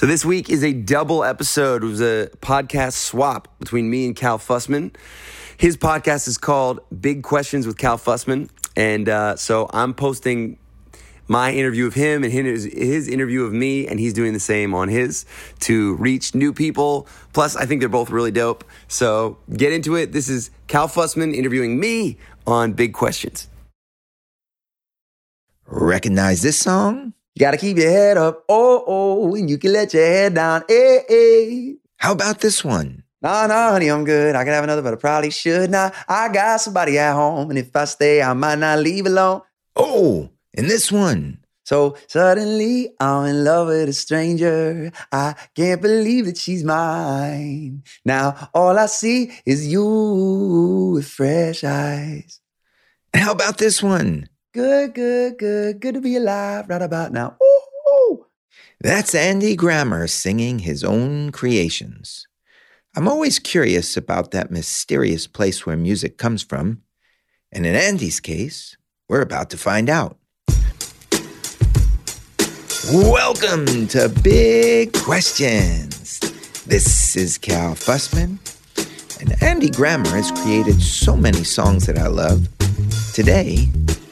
So this week is a double episode. It was a podcast swap between me and Cal Fussman. His podcast is called Big Questions with Cal Fussman. And uh, so I'm posting my interview of him and his, his interview of me, and he's doing the same on his to reach new people. Plus, I think they're both really dope. So get into it. This is Cal Fussman interviewing me on Big Questions. Recognize this song? You gotta keep your head up, oh, oh, and you can let your head down, eh, eh. How about this one? Nah, nah, honey, I'm good. I could have another, but I probably should not. I got somebody at home, and if I stay, I might not leave alone. Oh, and this one. So suddenly I'm in love with a stranger. I can't believe that she's mine. Now all I see is you with fresh eyes. How about this one? Good, good, good, good to be alive right about now. Ooh. That's Andy Grammer singing his own creations. I'm always curious about that mysterious place where music comes from. And in Andy's case, we're about to find out. Welcome to Big Questions. This is Cal Fussman, and Andy Grammer has created so many songs that I love. Today,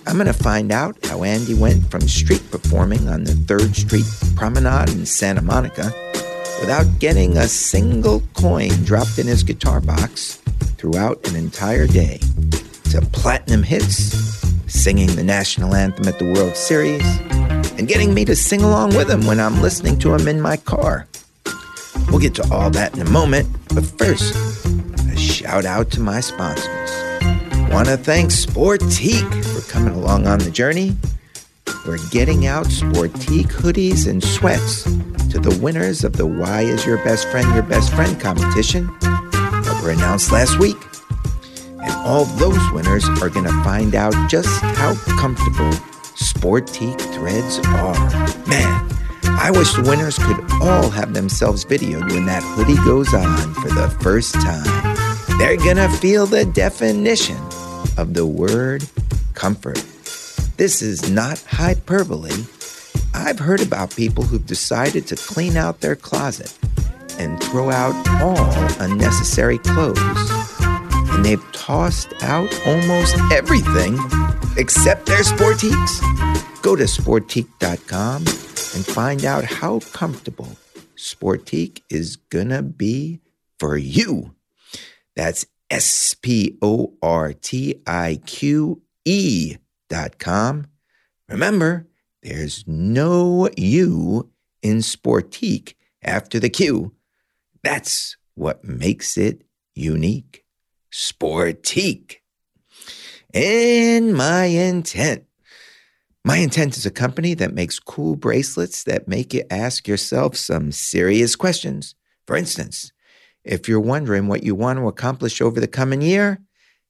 I'm going to find out how Andy went from street performing on the 3rd Street Promenade in Santa Monica without getting a single coin dropped in his guitar box throughout an entire day to platinum hits, singing the national anthem at the World Series, and getting me to sing along with him when I'm listening to him in my car. We'll get to all that in a moment, but first, a shout out to my sponsors. Want to thank Sportiqe for coming along on the journey. We're getting out Sportiqe hoodies and sweats to the winners of the Why Is Your Best Friend Your Best Friend competition that were announced last week. And all those winners are going to find out just how comfortable Sportiqe threads are. Man, I wish the winners could all have themselves videoed when that hoodie goes on for the first time. They're gonna feel the definition of the word comfort. This is not hyperbole. I've heard about people who've decided to clean out their closet and throw out all unnecessary clothes. And they've tossed out almost everything except their Sportiqes. Go to Sportiqe.com and find out how comfortable Sportiqe is gonna be for you. That's S P O R T I Q E dot com. Remember, there's no U in Sportiqe after the Q. That's what makes it unique. Sportiqe. And my intent. My intent is a company that makes cool bracelets that make you ask yourself some serious questions. For instance, if you're wondering what you want to accomplish over the coming year,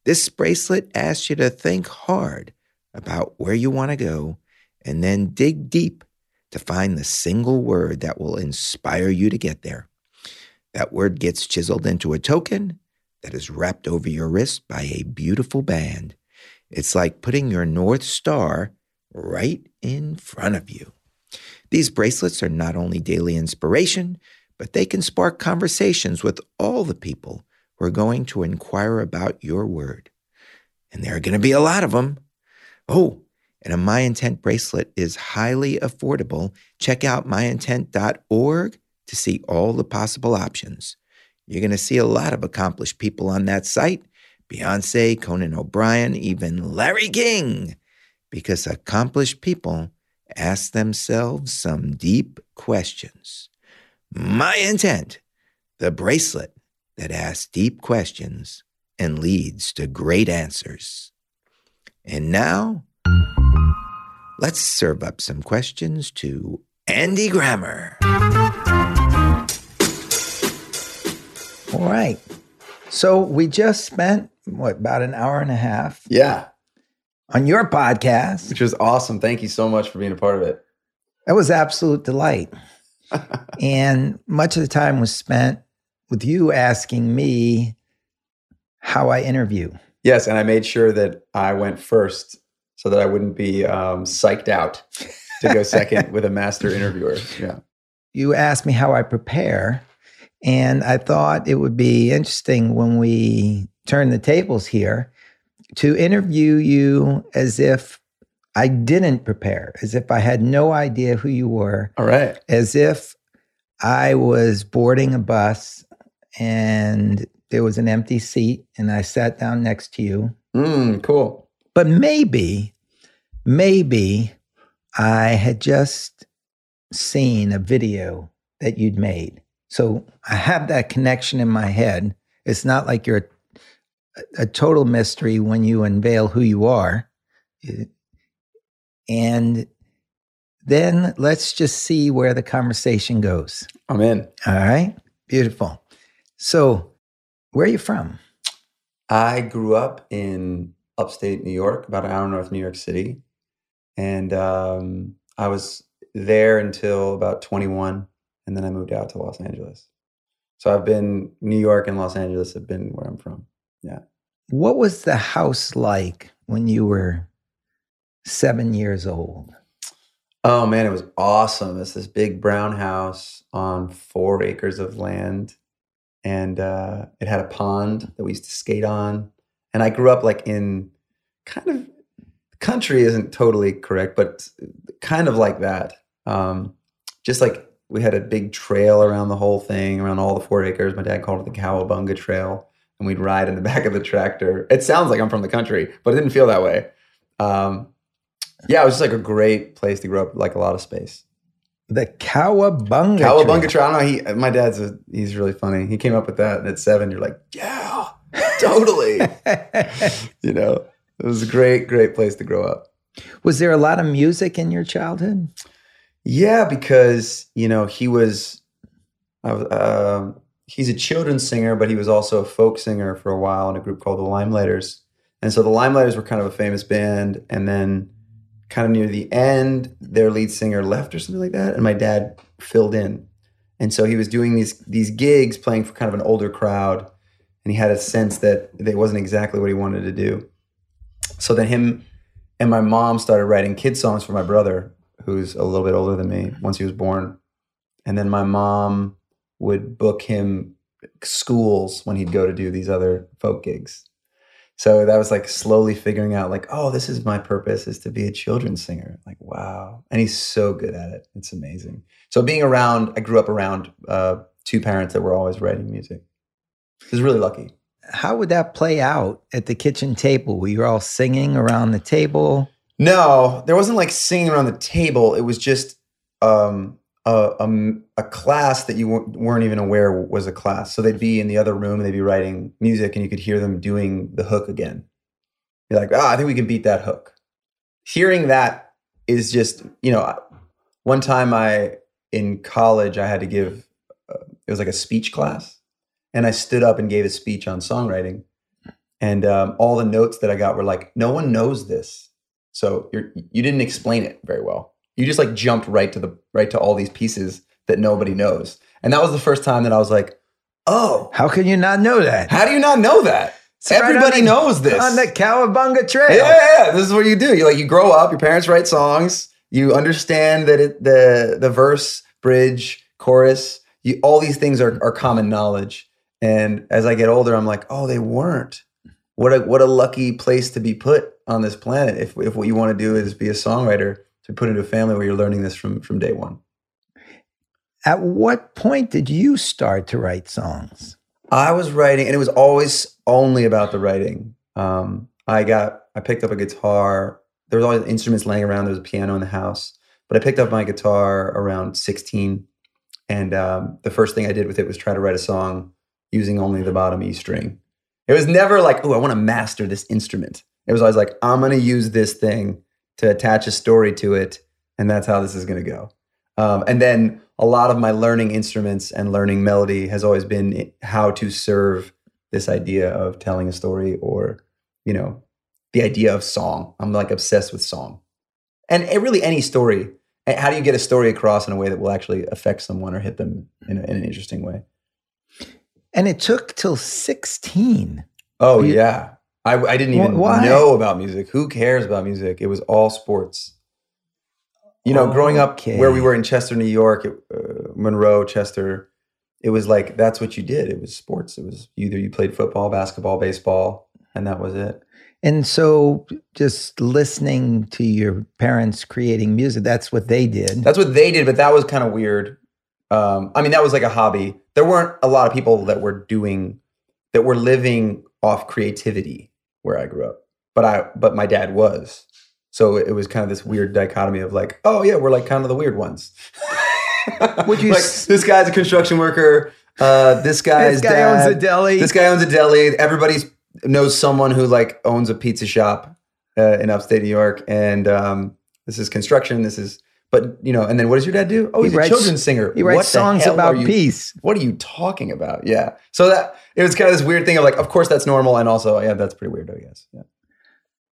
this bracelet asks you to think hard about where you want to go and then dig deep to find the single word that will inspire you to get there. That word gets chiseled into a token that is wrapped over your wrist by a beautiful band. It's like putting your North Star right in front of you. These bracelets are not only daily inspiration, but they can spark conversations with all the people who are going to inquire about your word. And there are going to be a lot of them. Oh, and a My Intent bracelet is highly affordable. Check out myintent.org to see all the possible options. You're going to see a lot of accomplished people on that site Beyonce, Conan O'Brien, even Larry King, because accomplished people ask themselves some deep questions. My intent, the bracelet that asks deep questions and leads to great answers. And now, let's serve up some questions to Andy Grammer. All right. So we just spent what about an hour and a half Yeah, on your podcast. which was awesome. Thank you so much for being a part of it. That was absolute delight. And much of the time was spent with you asking me how I interview. Yes, and I made sure that I went first so that I wouldn't be um, psyched out to go second with a master interviewer. Yeah. you asked me how I prepare, and I thought it would be interesting when we turn the tables here to interview you as if I didn't prepare, as if I had no idea who you were, All right. as if I was boarding a bus and there was an empty seat and I sat down next to you. Mm, cool. But maybe, maybe I had just seen a video that you'd made. So I have that connection in my head. It's not like you're a, a total mystery when you unveil who you are. And then let's just see where the conversation goes. I'm in. All right. Beautiful. So, where are you from? I grew up in upstate New York, about an hour north of New York City. And um, I was there until about 21. And then I moved out to Los Angeles. So I've been, New York and Los Angeles have been where I'm from. Yeah. What was the house like when you were seven years old? Oh man, it was awesome. It's this big brown house on four acres of land. And uh, it had a pond that we used to skate on. And I grew up like in kind of country isn't totally correct, but kind of like that. Um, just like we had a big trail around the whole thing, around all the four acres. My dad called it the Cowabunga Trail. And we'd ride in the back of the tractor. It sounds like I'm from the country, but it didn't feel that way. Um, yeah, it was just like a great place to grow up, like a lot of space. The Cowabunga. Cowabunga Trail. Trail. I don't know. He, my dad's a, he's really funny. He came up with that, and at seven, you're like, yeah, totally. you know, it was a great, great place to grow up. was there a lot of music in your childhood? Yeah, because you know he was, uh, he's a children's singer, but he was also a folk singer for a while in a group called the Limeliters. And so the Limeliters were kind of a famous band, and then kind of near the end, their lead singer left or something like that, and my dad filled in. And so he was doing these these gigs, playing for kind of an older crowd, and he had a sense that it wasn't exactly what he wanted to do. So then him and my mom started writing kid songs for my brother, who's a little bit older than me, once he was born. And then my mom would book him schools when he'd go to do these other folk gigs. So that was like slowly figuring out, like, oh, this is my purpose is to be a children's singer. Like, wow. And he's so good at it. It's amazing. So being around, I grew up around uh, two parents that were always writing music. I was really lucky. How would that play out at the kitchen table? Were you all singing around the table? No, there wasn't like singing around the table. It was just um, a, a, a class that you weren't- even aware was a class. So they'd be in the other room and they'd be writing music, and you could hear them doing the hook again. You're like, ah, I think we can beat that hook. Hearing that is just, you know, one time I in college I had to give uh, it was like a speech class, and I stood up and gave a speech on songwriting, and um, all the notes that I got were like, no one knows this. So you're you didn't explain it very well. You just like jumped right to the right to all these pieces that nobody knows. And that was the first time that I was like, "Oh, How can you not know that? how do you not know that? It's right Everybody the- knows this." On the Cowabunga Trail. yeah, yeah, yeah, this is what you do. You like you grow up, your parents write songs, you understand that it, the the verse, bridge, chorus, you, all these things are are common knowledge. And as I get older, I'm like, "Oh, they weren't." What a what a lucky place to be put on this planet if if what you want to do is be a songwriter to put into a family where you're learning this from from day one. At what point did you start to write songs? I was writing, and it was always only about the writing. Um, I got, I picked up a guitar. There was always instruments laying around. There was a piano in the house, but I picked up my guitar around 16, and um, the first thing I did with it was try to write a song using only the bottom E string. It was never like, oh, I want to master this instrument. It was always like, I'm going to use this thing to attach a story to it, and that's how this is going to go. Um, and then a lot of my learning instruments and learning melody has always been how to serve this idea of telling a story or, you know, the idea of song. I'm like obsessed with song. And it really any story. How do you get a story across in a way that will actually affect someone or hit them in, a, in an interesting way? And it took till 16. Oh, You- yeah. I, I didn't even why? know about music. Who cares about music? It was all sports. You know, growing up Okay. where we were in Chester, New York, it, uh, Monroe, Chester, it was like that's what you did. It was sports. It was either you played football, basketball, baseball, and that was it. And so just listening to your parents creating music, that's what they did. That's what they did, but that was kind of weird. Um, I mean, that was like a hobby. There weren't a lot of people that were doing that were living off creativity where I grew up, but I but my dad was. So it was kind of this weird dichotomy of like, oh yeah, we're like kind of the weird ones. Would you like s- this guy's a construction worker. Uh, this guy's this guy owns a deli. This guy owns a deli. Everybody knows someone who like owns a pizza shop uh, in upstate New York, and um, this is construction. This is, but you know, and then what does your dad do? Oh, He he's writes- a children's singer. he writes What songs about you- peace. What are you talking about? Yeah. So that it was kind of this weird thing of like, of course that's normal, and also yeah, that's pretty weird, I guess. Yeah.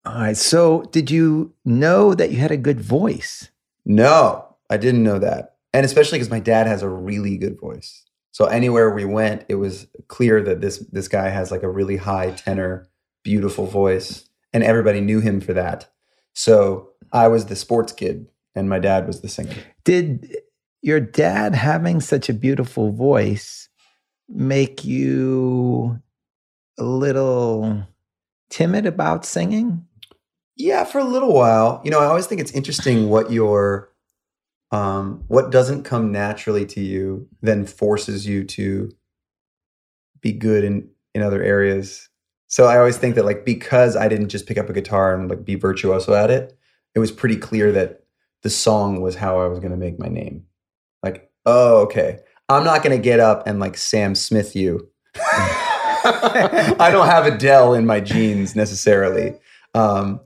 All right. So did you know that you had a good voice? No, I didn't know that. And especially because my dad has a really good voice. So anywhere we went, it was clear that this this guy has like a really high tenor, beautiful voice, and everybody knew him for that. So I was the sports kid, and my dad was the singer. Did your dad having such a beautiful voice make you a little timid about singing? Yeah, for a little while. You know, I always think it's interesting what your um what doesn't come naturally to you then forces you to be good in in other areas. So I always think that like because I didn't just pick up a guitar and like be virtuoso at it, it was pretty clear that the song was how I was going to make my name. Like, oh, okay. I'm not going to get up and like Sam Smith you. I don't have Adele in my genes necessarily. Um,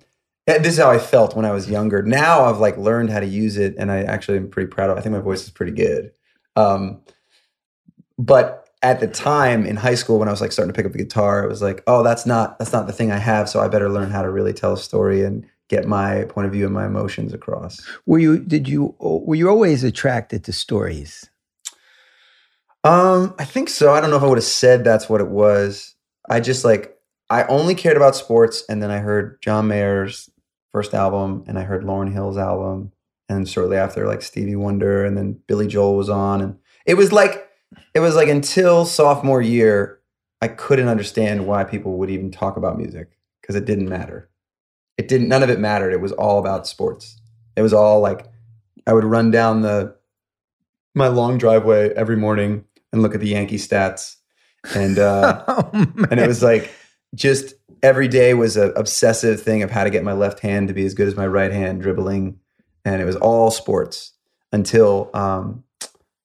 this is how I felt when I was younger. Now I've like learned how to use it, and I actually am pretty proud of. it. I think my voice is pretty good. Um, but at the time in high school, when I was like starting to pick up the guitar, it was like, oh, that's not that's not the thing I have. So I better learn how to really tell a story and get my point of view and my emotions across. Were you did you were you always attracted to stories? Um, I think so. I don't know if I would have said that's what it was. I just like I only cared about sports, and then I heard John Mayer's first album, and I heard Lauryn Hill's album, and shortly after, like Stevie Wonder, and then Billy Joel was on, and it was like it was like until sophomore year, I couldn't understand why people would even talk about music because it didn't matter. It didn't. None of it mattered. It was all about sports. It was all like I would run down the my long driveway every morning and look at the Yankee stats, and uh, oh, and it was like just every day was an obsessive thing of how to get my left hand to be as good as my right hand dribbling, and it was all sports until um,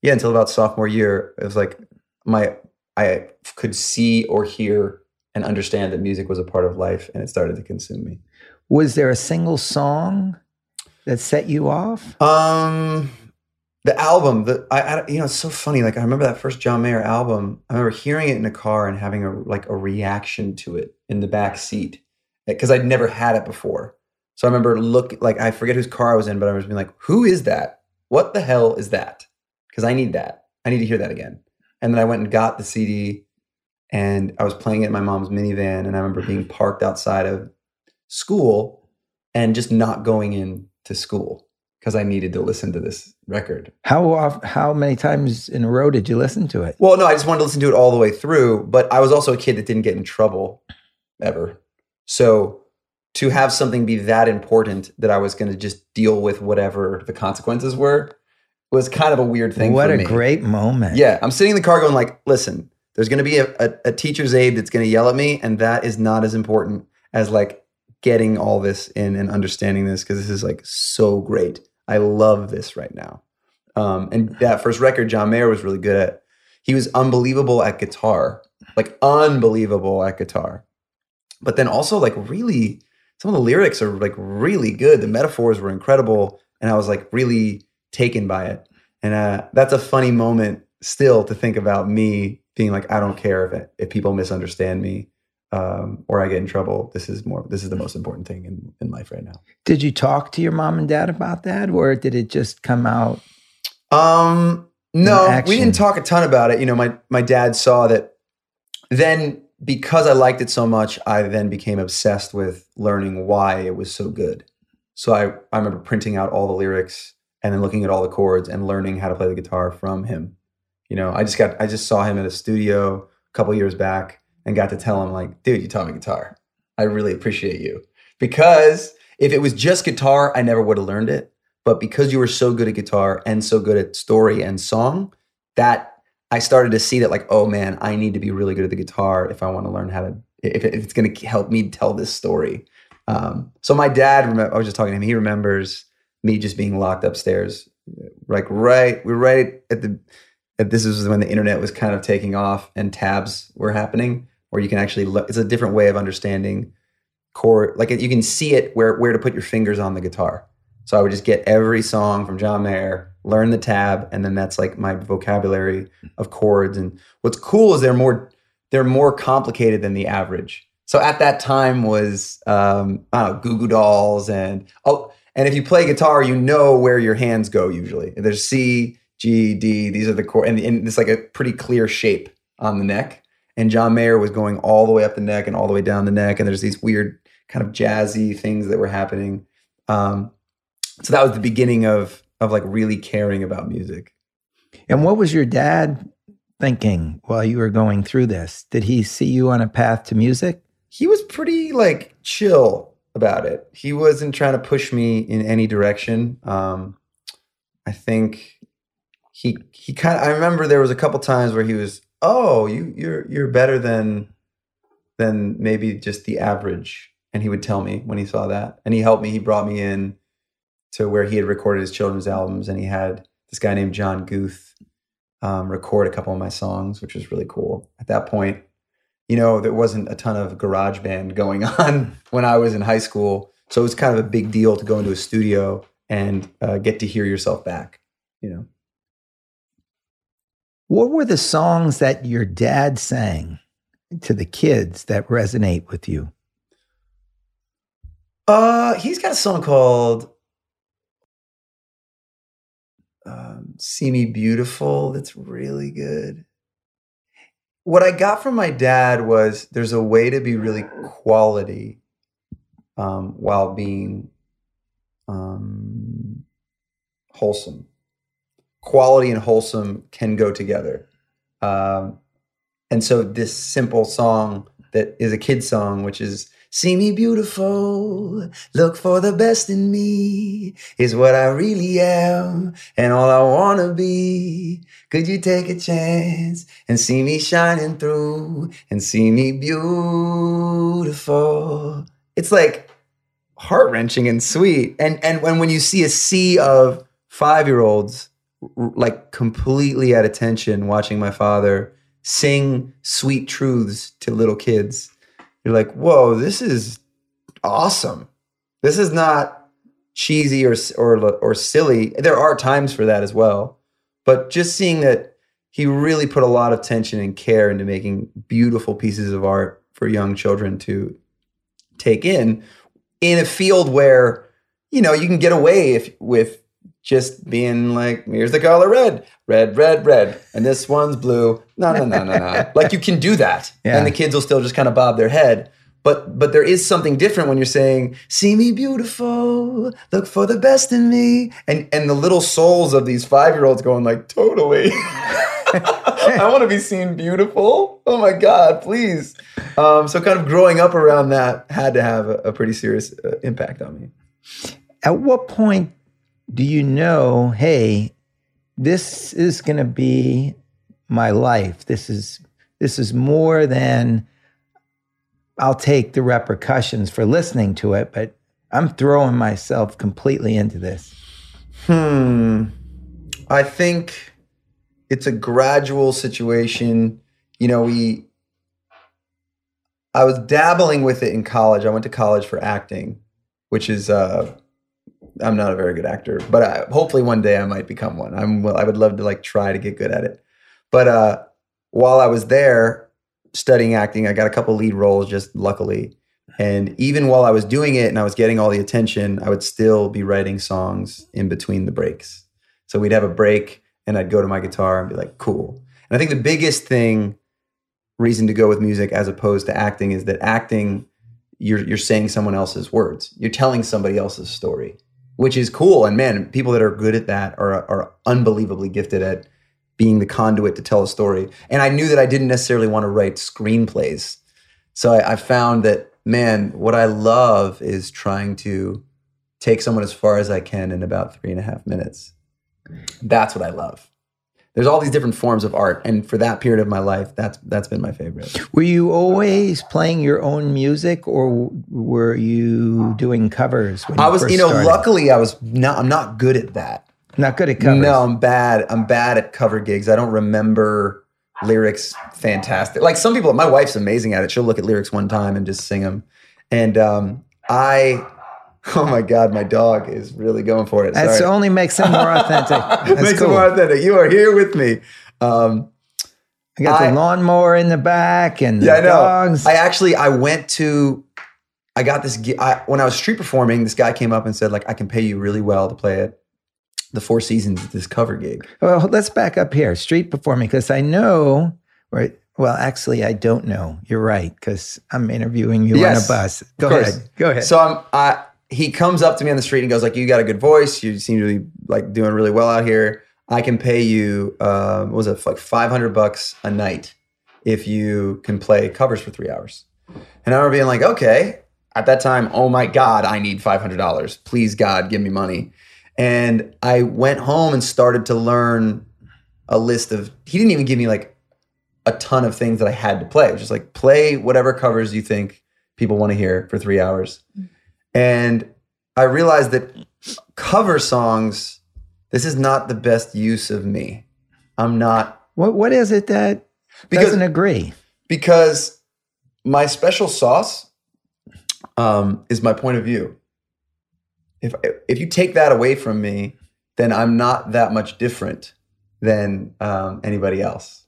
yeah until about sophomore year. It was like my I could see or hear and understand that music was a part of life, and it started to consume me. Was there a single song that set you off? Um, the album, the I, I, you know, it's so funny. Like I remember that first John Mayer album. I remember hearing it in a car and having a like a reaction to it in the back seat because I'd never had it before. So I remember look like I forget whose car I was in, but I was being like, "Who is that? What the hell is that?" Because I need that. I need to hear that again. And then I went and got the CD, and I was playing it in my mom's minivan. And I remember being parked outside of school and just not going in to school because I needed to listen to this record. How off, how many times in a row did you listen to it? Well, no, I just wanted to listen to it all the way through, but I was also a kid that didn't get in trouble ever. So to have something be that important that I was going to just deal with whatever the consequences were was kind of a weird thing what a me. great moment. Yeah, I'm sitting in the car going like, listen, there's going to be a, a, a teacher's aide that's going to yell at me, and that is not as important as like getting all this in and understanding this because this is like so great. I love this right now. Um, and that first record, John Mayer was really good at. He was unbelievable at guitar, like unbelievable at guitar, but then also like really, some of the lyrics are like really good. The metaphors were incredible, and I was like really taken by it. And uh, that's a funny moment still to think about me being like, I don't care if it, if people misunderstand me um, or I get in trouble. This is more. This is the most important thing in, in life right now. Did you talk to your mom and dad about that, or did it just come out? Um, no, we didn't talk a ton about it. You know, my my dad saw that. Then, because I liked it so much, I then became obsessed with learning why it was so good. So I I remember printing out all the lyrics and then looking at all the chords and learning how to play the guitar from him. You know, I just got I just saw him at a studio a couple years back and got to tell him like, dude, you taught me guitar. I really appreciate you. Because if it was just guitar, I never would have learned it. But because you were so good at guitar and so good at story and song, that I started to see that like, oh man, I need to be really good at the guitar if I want to learn how to if, if it's going to help me tell this story. Um, so my dad, I was just talking to him. He remembers me just being locked upstairs, like right, we're right at the. At this is when the internet was kind of taking off and tabs were happening, where you can actually look. It's a different way of understanding chord. Like you can see it where where to put your fingers on the guitar. So I would just get every song from John Mayer, learn the tab, and then that's like my vocabulary of chords. And what's cool is they're more they're more complicated than the average. So at that time was um, I don't know, Goo Goo Dolls and oh, and if you play guitar, you know where your hands go usually. There's C, G, D. These are the chord, and, and it's like a pretty clear shape on the neck. And John Mayer was going all the way up the neck and all the way down the neck, and there's these weird kind of jazzy things that were happening. Um, so that was the beginning of of like really caring about music. And what was your dad thinking while you were going through this? Did he see you on a path to music? He was pretty like chill about it. He wasn't trying to push me in any direction. Um, I think he he kind of. I remember there was a couple times where he was, "Oh, you you're you're better than than maybe just the average," and he would tell me when he saw that, and he helped me. He brought me in to where he had recorded his children's albums, and he had this guy named John Guth um, record a couple of my songs, which was really cool. At that point, you know, there wasn't a ton of garage band going on when I was in high school. So it was kind of a big deal to go into a studio and uh, get to hear yourself back, you know. What were the songs that your dad sang to the kids that resonate with you? Uh, he's got a song called um, "See Me Beautiful" that's really good what I got from my dad was there's a way to be really quality um, while being um, wholesome. Quality and wholesome can go together. Um, and so this simple song that is a kid song, which is See me beautiful, look for the best in me, is what I really am, and all I wanna be. Could you take a chance and see me shining through and see me beautiful? It's like heart wrenching and sweet. And and when when you see a sea of five year olds like completely at attention watching my father sing sweet truths to little kids you're like, whoa, this is awesome. This is not cheesy or or or silly. There are times for that as well, but just seeing that he really put a lot of tension and care into making beautiful pieces of art for young children to take in in a field where you know you can get away if, with just being like, here's the color red, red, red, red, and this one's blue. No, no, no, no, no. like you can do that, yeah. and the kids will still just kind of bob their head. But but there is something different when you're saying, "See me beautiful, look for the best in me," and and the little souls of these five year olds going like, "Totally." I want to be seen beautiful. Oh my God, please. Um, so, kind of growing up around that had to have a, a pretty serious uh, impact on me. At what point do you know, hey, this is going to be my life. This is this is more than I'll take the repercussions for listening to it, but I'm throwing myself completely into this. Hmm. I think it's a gradual situation. You know, we I was dabbling with it in college. I went to college for acting, which is uh I'm not a very good actor, but I, hopefully one day I might become one. I'm well, I would love to like try to get good at it. But uh, while I was there studying acting, I got a couple lead roles just luckily. And even while I was doing it and I was getting all the attention, I would still be writing songs in between the breaks. So we'd have a break and I'd go to my guitar and be like, cool. And I think the biggest thing, reason to go with music as opposed to acting is that acting, you're, you're saying someone else's words. You're telling somebody else's story which is cool. And man, people that are good at that are are unbelievably gifted at being the conduit to tell a story. And I knew that I didn't necessarily want to write screenplays, so I, I found that man, what I love is trying to take someone as far as I can in about three and a half minutes. That's what I love. There's all these different forms of art, and for that period of my life, that's that's been my favorite. Were you always playing your own music, or were you doing covers? When I was, first you know, started? luckily I was not. I'm not good at that. not good at covers. No, I'm bad. I'm bad at cover gigs. I don't remember lyrics fantastic. Like some people, my wife's amazing at it. She'll look at lyrics one time and just sing them. And um, I, oh my God, my dog is really going for it. that only makes them more authentic. That's Makes cool. it more authentic. You are here with me. Um, I got I- the lawnmower in the back and the yeah, I know. dogs. I actually, I went to, I got this, I, when I was street performing, this guy came up and said, like, I can pay you really well to play at the Four Seasons at this cover gig. Well, let's back up here. Street performing, because I know, right. well, actually, I don't know. You're right, because I'm interviewing you Yes, on a bus. Go ahead. Go ahead. So I'm, I, he comes up to me on the street and goes like, "You got a good voice. You seem to be like doing really well out here. I can pay you, uh, what was it like 500 bucks a night if you can play covers for three hours." And I remember being like, "Okay." At that time, oh my God, I need five hundred dollars. Please God, give me money. And I went home and started to learn a list of. He didn't even give me like a ton of things that I had to play. It was just like play whatever covers you think people want to hear for three hours. And I realized that cover songs, this is not the best use of me. I'm not what what is it that because doesn't agree? because my special sauce um, is my point of view. If if you take that away from me, then I'm not that much different than um, anybody else.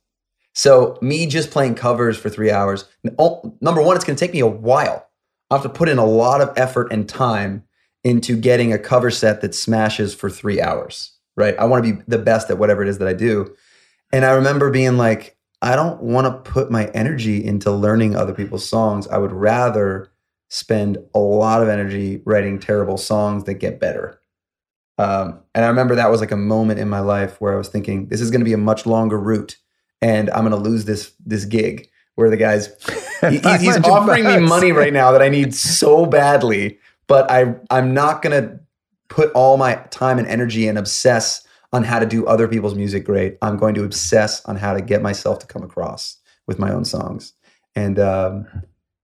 So me just playing covers for three hours. Number one, it's going to take me a while. I have to put in a lot of effort and time into getting a cover set that smashes for three hours. Right? I want to be the best at whatever it is that I do. And I remember being like, I don't want to put my energy into learning other people's songs. I would rather spend a lot of energy writing terrible songs that get better. Um, and I remember that was like a moment in my life where I was thinking, this is going to be a much longer route, and I'm going to lose this this gig where the guy's he- he's, he's 500 offering me money right now that I need so badly, but I I'm not going to put all my time and energy and obsess on how to do other people's music great. I'm going to obsess on how to get myself to come across with my own songs. And um,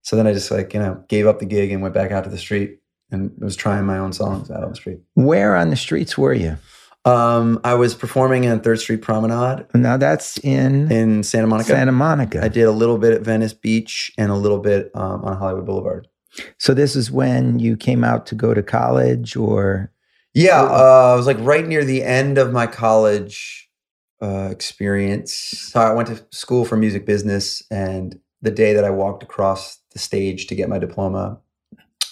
so then I just like, you know, gave up the gig and went back out to the street and was trying my own songs out on the street. Where on the streets were you? Um, I was performing in Third Street Promenade Now that's in in Santa Monica. Santa Monica. I did a little bit at Venice Beach and a little bit um, on Hollywood Boulevard. So this is when you came out to go to college, or Yeah, uh, I was like right near the end of my college uh, experience. So I went to school for music business, and the day that I walked across the stage to get my diploma,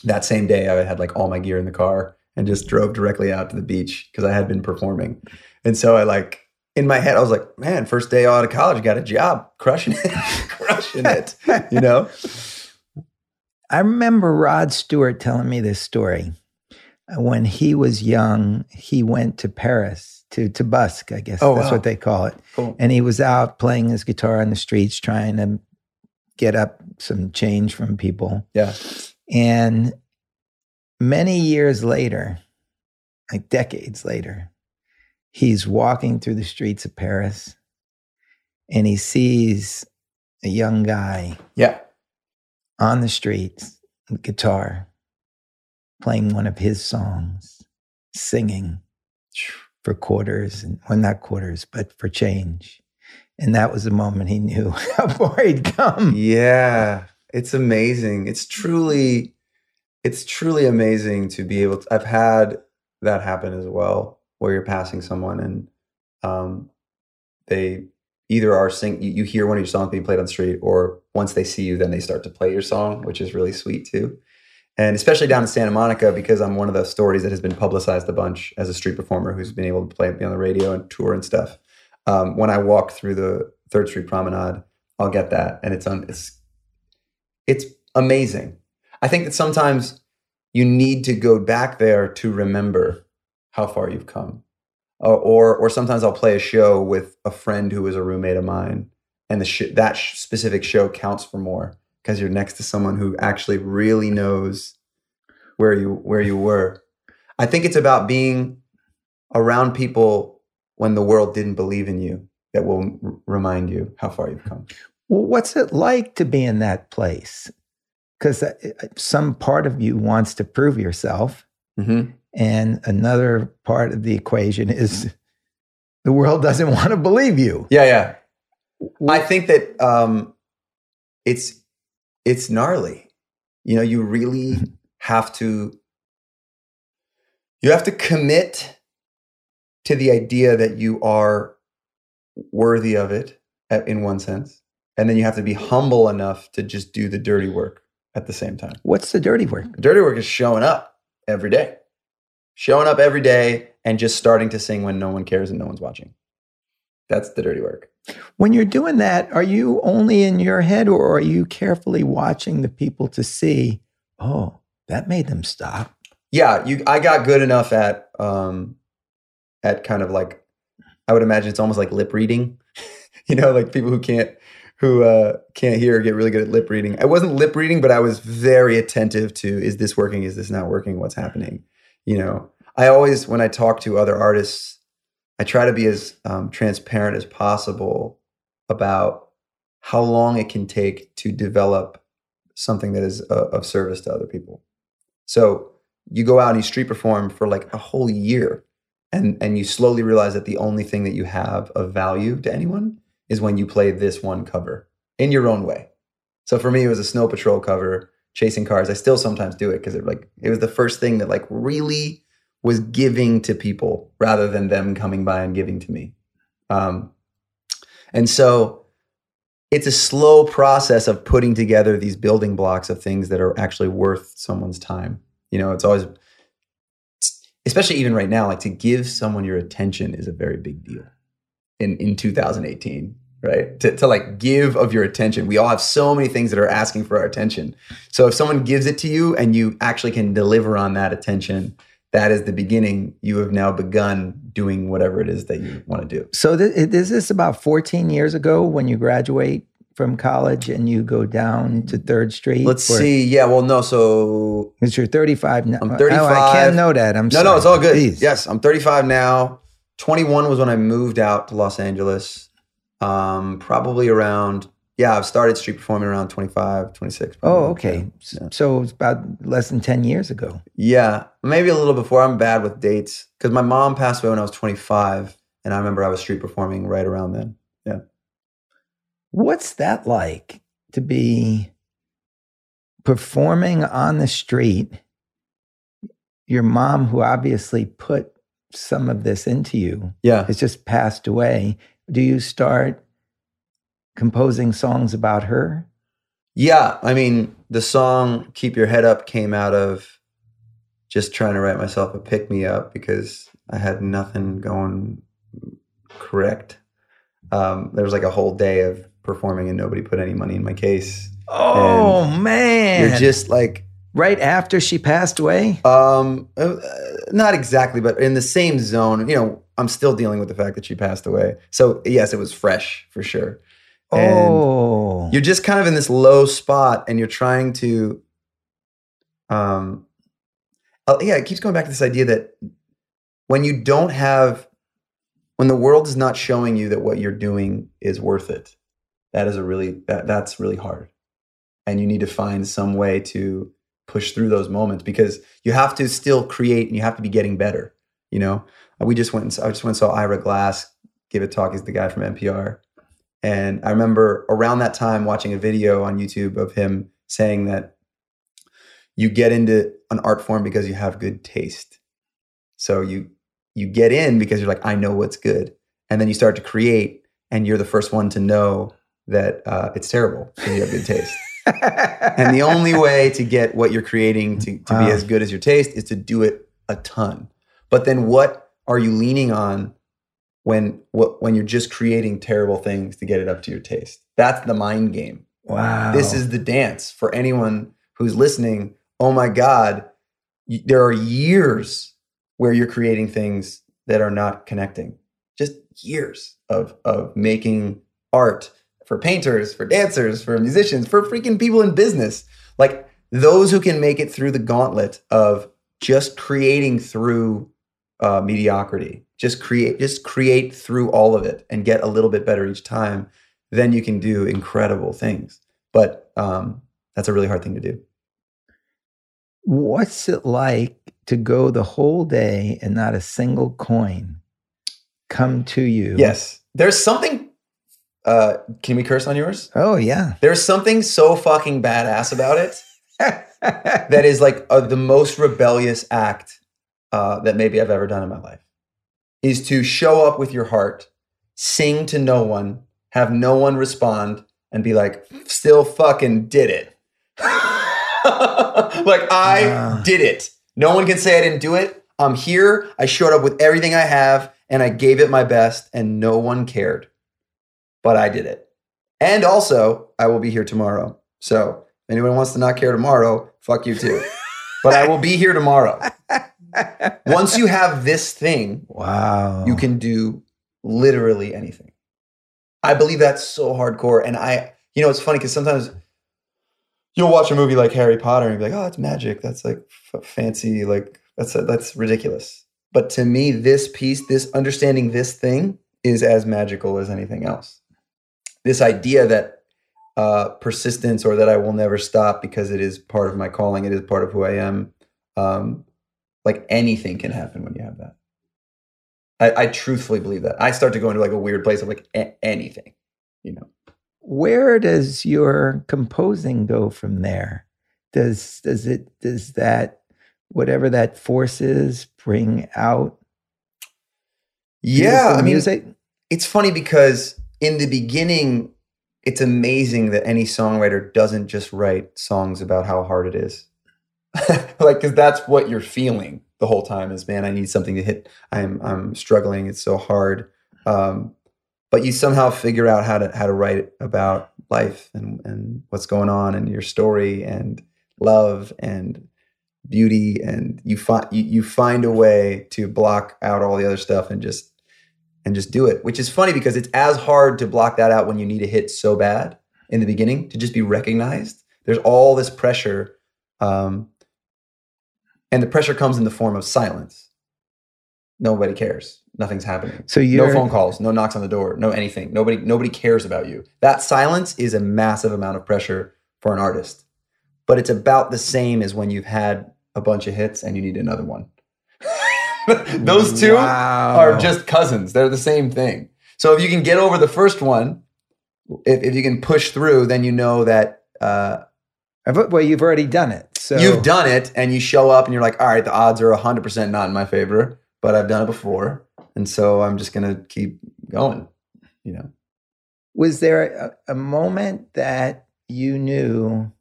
that same day I had like all my gear in the car and just drove directly out to the beach because I had been performing. And so I like in my head I was like, man, first day out of college, got a job, crushing it, crushing it, you know. I remember Rod Stewart telling me this story. When he was young, he went to Paris to to busk, I guess Oh, that's wow. what they call it. Cool. And he was out playing his guitar on the streets, trying to get up some change from people. Yeah. And many years later, like decades later, he's walking through the streets of Paris and he sees a young guy Yeah. on the streets with guitar playing one of his songs, singing for quarters and well, not quarters, but for change. And that was the moment he knew how far he'd come. Yeah, it's amazing. It's truly, it's truly amazing to be able to. I've had that happen as well, where you're passing someone and um, they either are sing. You, you hear one of your songs being played on the street, or once they see you, then they start to play your song, which is really sweet too. And especially down in Santa Monica, because I'm one of the stories that has been publicized a bunch as a street performer who's been able to play be on the radio and tour and stuff. Um, when I walk through the Third Street Promenade, I'll get that, and it's on. It's it's amazing. I think that sometimes you need to go back there to remember how far you've come. Or, or, or sometimes I'll play a show with a friend who is a roommate of mine, and the sh- that sh- specific show counts for more because you're next to someone who actually really knows where you where you were. I think it's about being around people when the world didn't believe in you that will r- remind you how far you've come. Well, what's it like to be in that place? Because some part of you wants to prove yourself, Mm-hmm. and another part of the equation is the world doesn't want to believe you. Yeah, yeah. I think that um, it's it's gnarly. You know, you really have to you have to commit to the idea that you are worthy of it in one sense, and then you have to be humble enough to just do the dirty work at the same time. What's the dirty work? Dirty work is showing up every day, showing up every day, and just starting to sing when no one cares and no one's watching. That's the dirty work. When you're doing that, are you only in your head or are you carefully watching the people to see, oh, that made them stop? yeah you i got good enough at um at kind of like i would imagine it's almost like lip reading you know like people who can't who uh can't hear get really good at lip reading. I wasn't lip reading but i was very attentive to is this working? Is this not working? What's happening? You know i always when i talk to other artists i try to be as um, transparent as possible about how long it can take to develop something that is uh, of service to other people. So you go out and you street perform for like a whole year and and you slowly realize that the only thing that you have of value to anyone is when you play this one cover in your own way. So for me it was a snow patrol cover chasing cars. I still sometimes do it because it like it was the first thing that like really was giving to people rather than them coming by and giving to me. Um and so it's a slow process of putting together these building blocks of things that are actually worth someone's time. You know it's always especially even right now like to give someone your attention is a very big deal in in 2018 right to, to like give of your attention we all have so many things that are asking for our attention so if someone gives it to you and you actually can deliver on that attention that is the beginning you have now begun doing whatever it is that you want to do So th- is this about 14 years ago when you graduate from college and you go down to Third Street? let's Or- see yeah well no so Because you're 35 now. I'm Oh, I can't know that. I'm No, sorry. no, it's all good. Jeez. Yes, I'm 35 now. 21 was when I moved out to Los Angeles. Um, probably around, yeah, I've started street performing around 25, 26. Oh, okay. Yeah. So it's about less than 10 years ago. Yeah, maybe a little before. I'm bad with dates because my mom passed away when I was 25. And I remember I was street performing right around then. Yeah. What's that like to be performing on the street? Your mom, who obviously put some of this into you, Yeah. has just passed away. Do you start composing songs about her? Yeah, I mean, the song "Keep Your Head Up" came out of just trying to write myself a pick me up because I had nothing going correct. Um, there was like a whole day of performing and nobody put any money in my case. Oh, man. You're just like, right after she passed away? um, uh, not exactly, but in the same zone. You know, I'm still dealing with the fact that she passed away. So yes, it was fresh for sure. And oh. you're just kind of in this low spot and you're trying to um uh, yeah it keeps going back to this idea that when you don't have when the world is not showing you that what you're doing is worth it that is a really that, that's really hard and you need to find some way to push through those moments because you have to still create and you have to be getting better you know we just went and, i just went and saw ira glass give a talk he's the guy from npr and I remember around that time watching a video on YouTube of him saying that you get into an art form because you have good taste. So you you get in because you're like, I know what's good. And then you start to create and you're the first one to know that uh, it's terrible because you have good taste. and the only way to get what you're creating to, to Wow. be as good as your taste is to do it a ton. But then what are you leaning on when what when you're just creating terrible things to get it up to your taste? That's the mind game. wow. This is the dance for anyone who's listening. Oh my God, there are years where you're creating things that are not connecting. Just years of of making art for painters, for dancers, for musicians, for freaking people in business. Like those who can make it through the gauntlet of just creating through uh, mediocrity, just create, just create through all of it and get a little bit better each time. Then you can do incredible things. But um, that's a really hard thing to do. What's it like to go the whole day and not a single coin come to you? Yes, there's something. Uh, can we curse on yours? Oh, yeah. There's something so fucking badass about it that is like uh, the most rebellious act uh, that maybe I've ever done in my life. Is to show up with your heart, sing to no one, have no one respond, and be like, "Still fucking did it." like I Wow. did it. No one can say I didn't do it. I'm here. I showed up with everything I have, and I gave it my best, and no one cared but I did it. And also, I will be here tomorrow. So, if anyone wants to not care tomorrow, fuck you too. but I will be here tomorrow. Once you have this thing, wow. you can do literally anything. I believe that's so hardcore. And I, you know, it's funny because sometimes you'll watch a movie like Harry Potter and be like, oh, that's magic. That's like f- fancy. Like, that's, that's ridiculous. But to me, this piece, this understanding this thing is as magical as anything else. This idea that uh, persistence or that I will never stop because it is part of my calling, it is part of who I am. Um, like anything can happen when you have that. I, I truthfully believe that. I start to go into like a weird place of like a- anything, you know. Where does your composing go from there? Does does it does that whatever that force is bring out Yeah, I mean, music? it's funny because in the beginning, it's amazing that any songwriter doesn't just write songs about how hard it is. like, because that's what you're feeling the whole time is, man, I need something to hit. I'm I'm struggling. It's so hard. Um, but you somehow figure out how to how to write about life and and what's going on and your story and love and beauty and you find you, you find a way to block out all the other stuff and just and just do it which is funny because it's as hard to block that out when you need a hit so bad in the beginning to just be recognized there's all this pressure um, and the pressure comes in the form of silence. Nobody cares. Nothing's happening. So you're phone calls no knocks on the door no anything. Nobody nobody cares about you. That silence is a massive amount of pressure for an artist. But it's about the same as when you've had a bunch of hits and you need another one. Those two Wow. are just cousins. They're the same thing. So if you can get over the first one if, if you can push through then you know that uh, well, you've already done it. So you've done it and you show up and you're like all right the odds are 100% not in my favor but i've done it before and so i'm just gonna keep going you know was there a, a moment that you knew,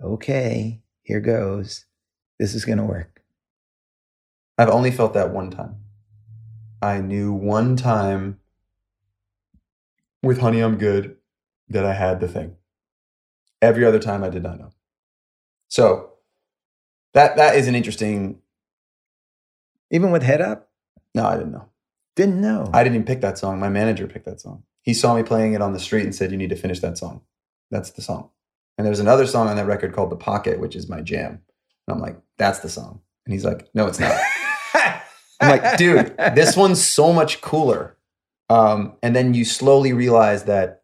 okay, here goes, this is going to work? I've only felt that one time. I knew one time with Honey I'm Good that I had the thing. Every other time I did not know. So that that is an interesting Even with Head Up, no, I didn't know. didn't know. I didn't even pick that song. My manager picked that song. He saw me playing it on the street and said, You need to finish that song. That's the song. And there's another song on that record called The Pocket, which is my jam. And I'm like, That's the song. And he's like, No, it's not. I'm like, dude, this one's so much cooler. Um, and then you slowly realize that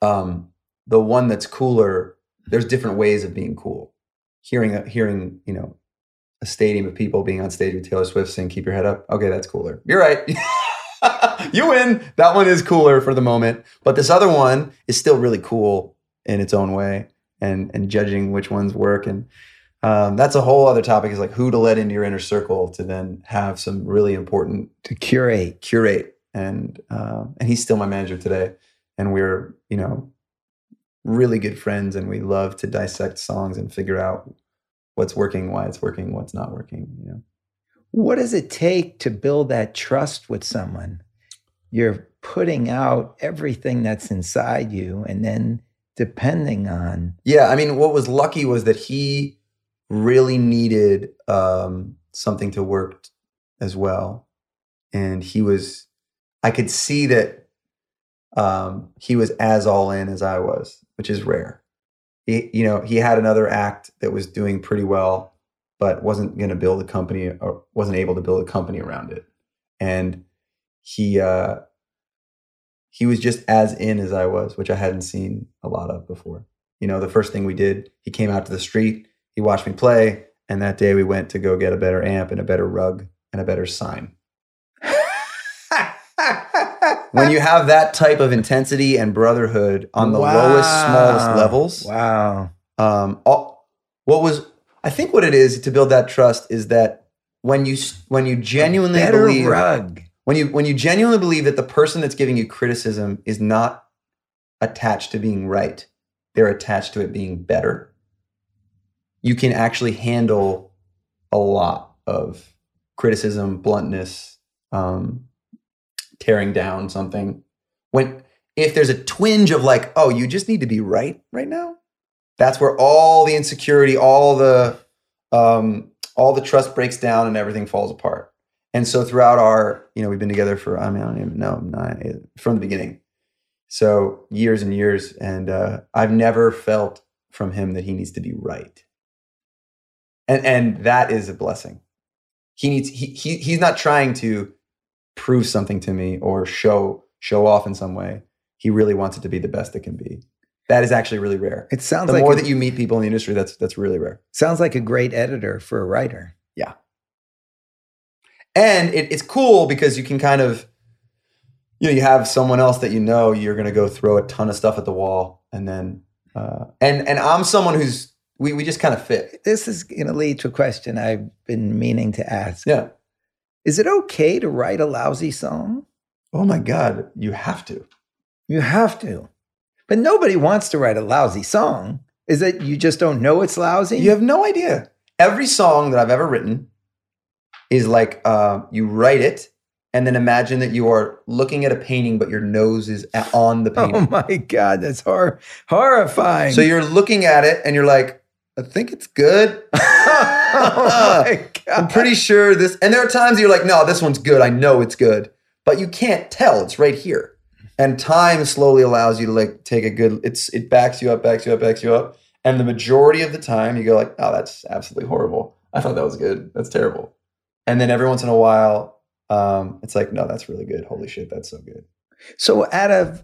um, the one that's cooler, there's different ways of being cool. Hearing, a, hearing, you know, a stadium of people being on stage with Taylor Swift saying "Keep your head up." Okay, that's cooler. You're right. you win. That one is cooler for the moment, but this other one is still really cool in its own way. And and judging which ones work and um, that's a whole other topic is like who to let into your inner circle to then have some really important to curate. curate and uh, and he's still my manager today and we're you know really good friends and we love to dissect songs and figure out what's working why it's working what's not working you know What does it take to build that trust with someone? You're putting out everything that's inside you, and then depending on yeah i mean what was lucky was that he really needed um, something to work as well, and he was. I could see that um, he was as all in as I was, which is rare. He, you know, he had another act that was doing pretty well, but wasn't going to build a company or wasn't able to build a company around it, and he uh, he was just as in as I was, which I hadn't seen a lot of before. You know, the first thing we did, he came out to the street, he watched me play, and that day we went to go get a better amp and a better rug and a better sign. When you have that type of intensity and brotherhood on the lowest, smallest levels, Wow. um, all, what was I think what it is to build that trust is that when you when you genuinely believe rug. when you when you genuinely believe that the person that's giving you criticism is not attached to being right they're attached to it being better you can actually handle a lot of criticism bluntness um, tearing down something when if there's a twinge of like oh you just need to be right right now that's where all the insecurity all the um, all the trust breaks down and everything falls apart and so throughout our, you know, we've been together for, I mean, I don't even know, nine, from the beginning. So years and years. And uh, I've never felt from him that he needs to be right. And, and that is a blessing. He needs, he, he, he's not trying to prove something to me or show, show off in some way. He really wants it to be the best it can be. That is actually really rare. It sounds The like more a, that you meet people in the industry, that's, that's really rare. sounds like a great editor for a writer. Yeah. And it, it's cool because you can kind of you know you have someone else that you know you're going to go throw a ton of stuff at the wall and then uh, and and i'm someone who's we, we just kind of fit This is going to lead to a question I've been meaning to ask. yeah Is it okay to write a lousy song? oh my god you have to You have to. But nobody wants to write a lousy song. Is it you just don't know it's lousy? you have no idea every song that i've ever written is like uh, you write it and then imagine that you are looking at a painting but your nose is on the painting oh my God, that's hor- horrifying. so you're looking at it and you're like i think it's good oh. I'm pretty sure this, and there are times you're like, no, this one's good. I know it's good, but you can't tell. It's right here. And time slowly allows you to like take a good, it's, it backs you up, backs you up, backs you up. And the majority of the time you go like, oh, that's absolutely horrible. I thought that was good. That's terrible. And then every once in a while, um, it's like, no, that's really good. Holy shit, that's so good. So out of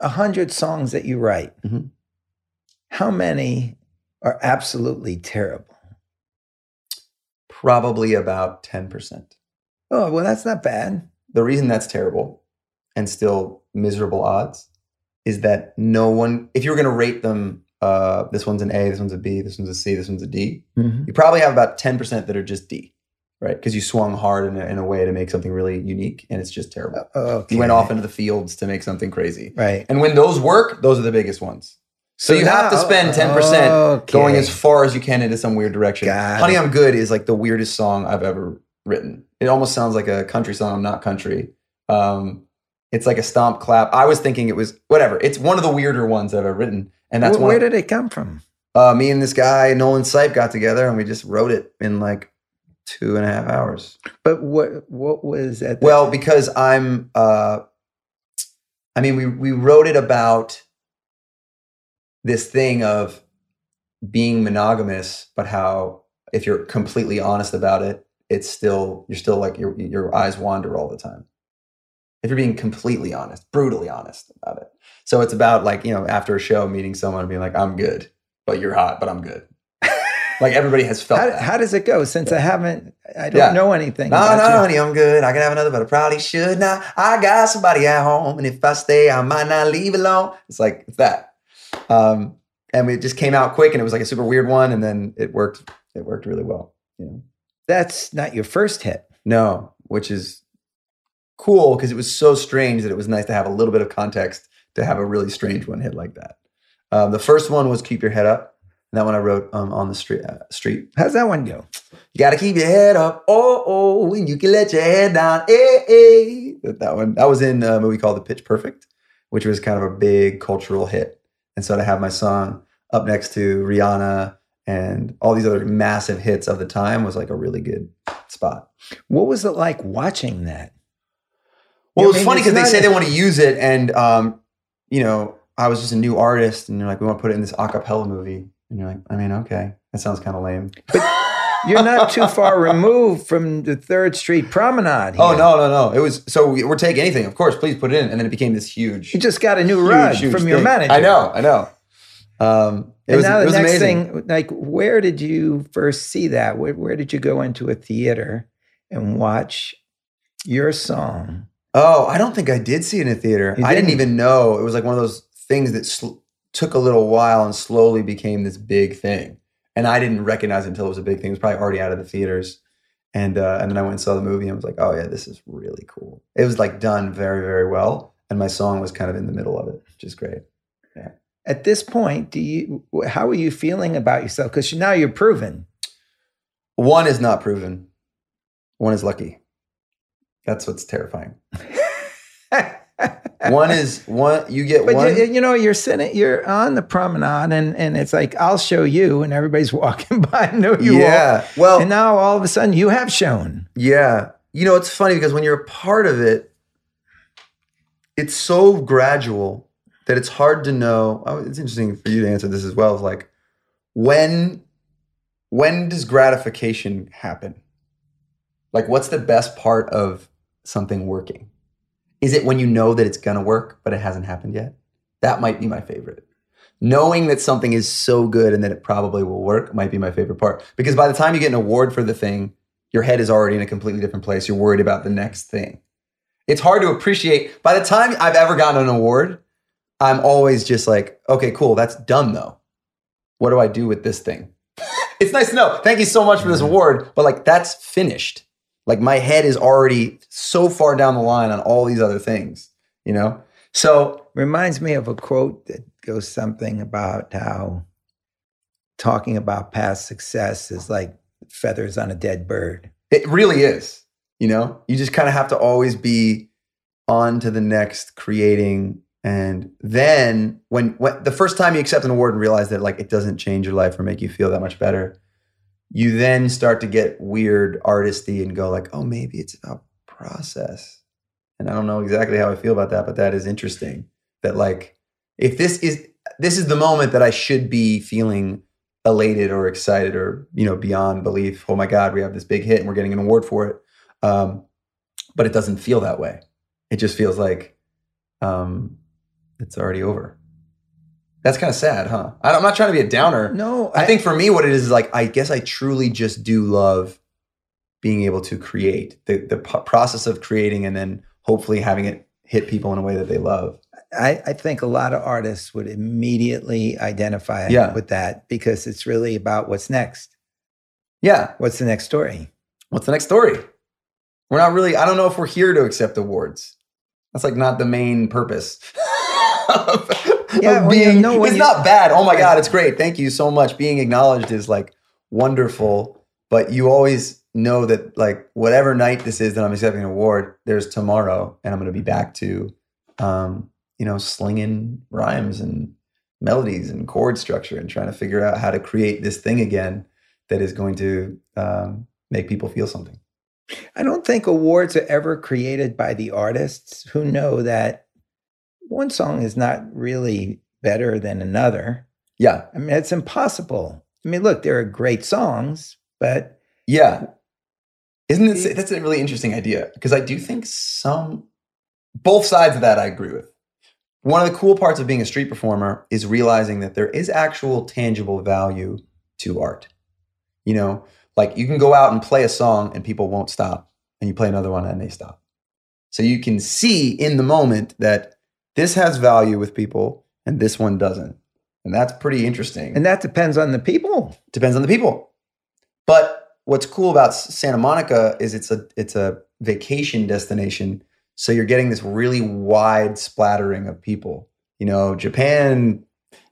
a hundred songs that you write, Mhm. how many are absolutely terrible? Probably about 10%. Oh, well, that's not bad. the reason that's terrible and still miserable odds is that no one if you were going to rate them uh, this one's an a this one's a b this one's a c this one's a d you probably have about 10% that are just d right because you swung hard in a, in a way to make something really unique and it's just terrible Okay. you went off into the fields to make something crazy right. and when those work those are the biggest ones so, you have to spend 10% Okay. going as far as you can into some weird direction. Got Honey, it. I'm Good is like the weirdest song I've ever written. It almost sounds like a country song. I'm not country. Um, it's like a stomp clap. I was thinking it was whatever. It's one of the weirder ones I've ever written. And that's one where did it come from? uh, me and this guy, Nolan Sipe, got together and we just wrote it in like two and a half hours. But what what was that? Well, because I'm, uh, I mean, we we wrote it about this thing of being monogamous, but how if you're completely honest about it, it's still you're still like your your eyes wander all the time. If you're being completely honest, brutally honest about it. So it's about like you know after a show meeting someone and being like, I'm good, but you're hot, but I'm good. like everybody has felt how, that. how does it go? Since I haven't, I don't Yeah. know anything. No, no, you. honey, I'm good. I can have another, but I probably should not. I got somebody at home, and if I stay, I might not leave alone. It's like it's that. Um, and it just came out quick, and it was like a super weird one, and then it worked. It worked really well. You know, That's not your first hit. no, which is cool because it was so strange that it was nice to have a little bit of context to have a really strange one hit like that. Um, the first one was "Keep Your Head Up." And that one I wrote um, on the street. Uh, street. How's that one go? You gotta keep your head up, oh oh, and you can let your head down, eh eh. That one, that was in a movie called The Pitch Perfect, which was kind of a big cultural hit. And so to have my song up next to Rihanna and all these other massive hits of the time was like a really good spot. What was it like watching that? Well, it was funny because they say they want to use it, and um, you know, I was just a new artist, and they're like, we want to put it in this a cappella movie, and you're like, I mean, okay, that sounds kind of lame. You're not too far removed from the Third Street Promenade. Oh no, no, no! It was so we, we're taking anything, of course. Please put it in, and then it became this huge, You just got a new huge, rug huge from your thing. manager. I know, I know. Um, it and was, now it the was next amazing. thing, like, where did you first see that? Where, where did you go into a theater and watch your song? Oh, I don't think I did see it in a theater. I didn't didn't? even know it was like one of those things that sl- took a little while and slowly became this big thing. And I didn't recognize it until it was a big thing. It was probably already out of the theaters. And uh, and then I went and saw the movie and was like, oh yeah, this is really cool. It was like done very very well, and my song was kind of in the middle of it, which is great. At this point, do you? How are you feeling about yourself? Because now you're proven. One is not proven. One is lucky. That's what's terrifying. One is one. You get But one. you, you know, you're sitting, you're on the promenade, and and it's like I'll show you, and everybody's walking by, and know you yeah. are. Well, And now all of a sudden, you have shown. Yeah. You know, it's funny because when you're a part of it, it's so gradual that it's hard to know. oh, It's interesting for you to answer this as well. Is like when when does gratification happen? Like what's the best part of something working? Is it when you know that it's gonna work, but it hasn't happened yet? That might be my favorite. Knowing that something is so good and that it probably will work might be my favorite part. Because by the time you get an award for the thing, your head is already in a completely different place. You're worried about the next thing. It's hard to appreciate. By the time I've ever gotten an award, I'm always just like, okay, cool, that's done though. What do I do with this thing? it's nice to know. Thank you so much for this mm-hmm. award, but like that's finished. Like my head is already so far down the line on all these other things, you know? So Reminds me of a quote that goes something about how talking about past success is like feathers on a dead bird. It really is. You know, you just kind of have to always be on to the next creating. And then when, when the first time you accept an award and realize that like it doesn't change your life or make you feel that much better, you then start to get weird artisty and go like, oh, maybe it's about process. And I don't know exactly how I feel about that, but that is interesting. That like, if this is this is the moment that I should be feeling elated or excited or you know beyond belief. Oh my God, we have this big hit and we're getting an award for it. Um, but it doesn't feel that way. It just feels like um, it's already over. That's kind of sad, huh? I, I'm not trying to be a downer. No, I think for me, what it is is like I guess I truly just do love being able to create the the p- process of creating and then hopefully having it hit people in a way that they love. I, I think a lot of artists would immediately identify Yeah. with that because it's really about what's next. Yeah. What's the next story? What's the next story? We're not really. I don't know if we're here to accept awards. That's like not the main purpose. of, Yeah, of well, you being. know, it's not bad. Oh my god, it's great. Thank you so much. Being acknowledged is like wonderful, but you always know that like whatever night this is that I'm accepting an award, there's tomorrow, and I'm going to be back to, um, you know, slinging rhymes and melodies and chord structure and trying to figure out how to create this thing again that is going to um, make people feel something. I don't think awards are ever created by the artists who know that one song is not really better than another. Yeah, I mean, it's impossible. I mean, look, there are great songs, but yeah. Isn't it? That's a really interesting idea because I do think some, both sides of that I agree with. One of the cool parts of being a street performer is realizing that there is actual tangible value to art. You know, like you can go out and play a song and people won't stop, and you play another one and they stop. So you can see in the moment that this has value with people and this one doesn't. And that's pretty interesting. and that depends on the people. depends on the people. But what's cool about Santa Monica is it's a it's a vacation destination, so you're getting this really wide splattering of people. You know, Japan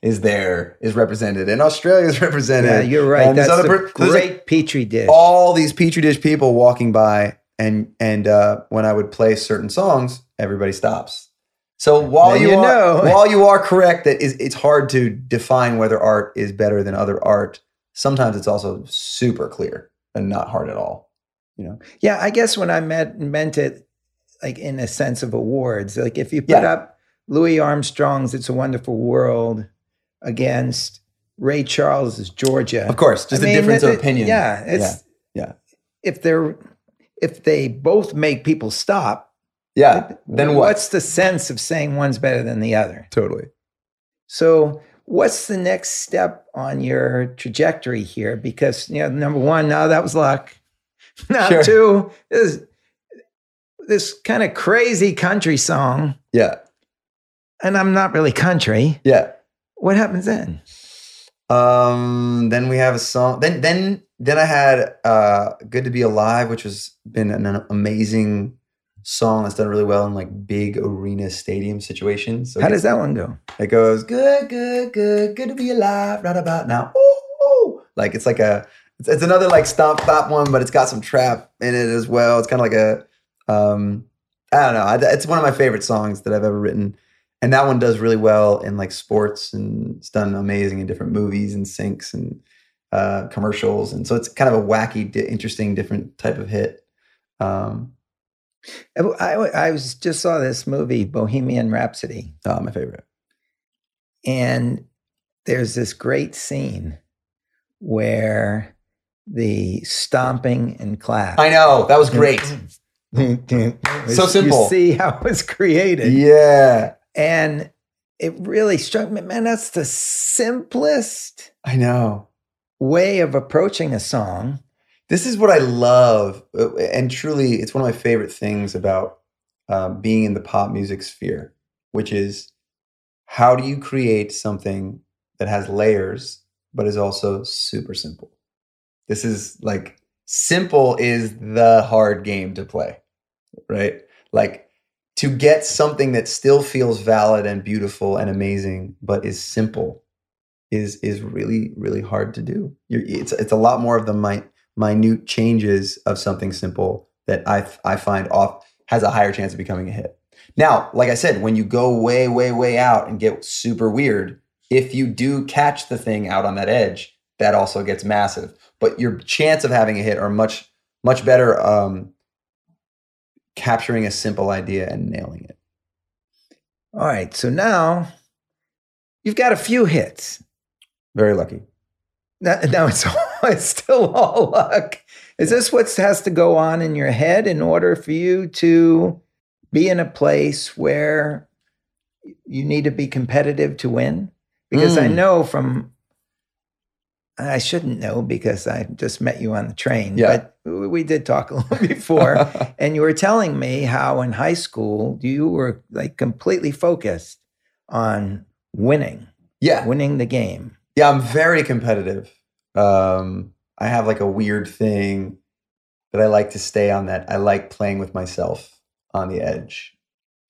is there is represented, and Australia is represented. Yeah, you're right. And That's other per- great like, petri dish. all these petri dish people walking by, and and uh, when I would play certain songs, everybody stops. So while you, you are know. while you are correct that is it's hard to define whether art is better than other art, sometimes it's also super clear and not hard at all. You know? Yeah, I guess when I meant meant it like in a sense of awards, like if you put Yeah. up Louis Armstrong's "It's a Wonderful World" against Ray Charles's "Georgia," Of course, just I a mean, difference it- of opinion. Yeah, it's yeah. If they're if they both make people stop, Yeah. Then what? What's the sense of saying one's better than the other? Totally. So, what's the next step on your trajectory here? Because you know, number one, now that was luck. Now, Sure. two, this this kind of crazy country song, Yeah. and I'm not really country. Yeah. What happens then? Um, then we have a song. Then then then I had uh "Good to Be Alive," which has been an, an amazing song that's done really well in like big arena stadium situations. So How does that one go? It goes good, good, good, good to be alive right about now. Ooh, ooh. Like it's like a it's, it's another like stomp stop one, but it's got some trap in it as well. It's kind of like a um I don't know. I, it's one of my favorite songs that I've ever written, and that one does really well in like sports, and it's done amazing in different movies and syncs and uh, commercials, and so it's kind of a wacky, di- interesting, different type of hit. Um, I, I, was just saw this movie, Bohemian Rhapsody, oh, my favorite. and there's this great scene where the stomping and clap. I know that was great. so simple. You see how it was created. Yeah, And it really struck me, man, that's the simplest I know. way of approaching a song. This is what I love, uh, and truly, it's one of my favorite things about um, being in the pop music sphere, which is how do you create something that has layers but is also super simple. This is like simple is the hard game to play, right? Like to get something that still feels valid and beautiful and amazing, but is simple, is is really really hard to do. You're, it's it's a lot more of the mi- minute changes of something simple that I, I find off has a higher chance of becoming a hit. Now, like I said, when you go way way way out and get super weird, if you do catch the thing out on that edge, that also gets massive. But your chance of having a hit are much much better um, capturing a simple idea and nailing it. All right. So now you've got a few hits. Very lucky. Now, now it's, it's still all luck. Is this what has to go on in your head in order for you to be in a place where you need to be competitive to win? Because I Mm. know from, I shouldn't know because I just met you on the train, Yeah. but we we did talk a little before. and you were telling me how in high school you were like completely focused on winning, yeah. winning the game. Yeah, I'm very competitive. Um, I have like a weird thing that I like to stay on that. I like playing with myself on the edge.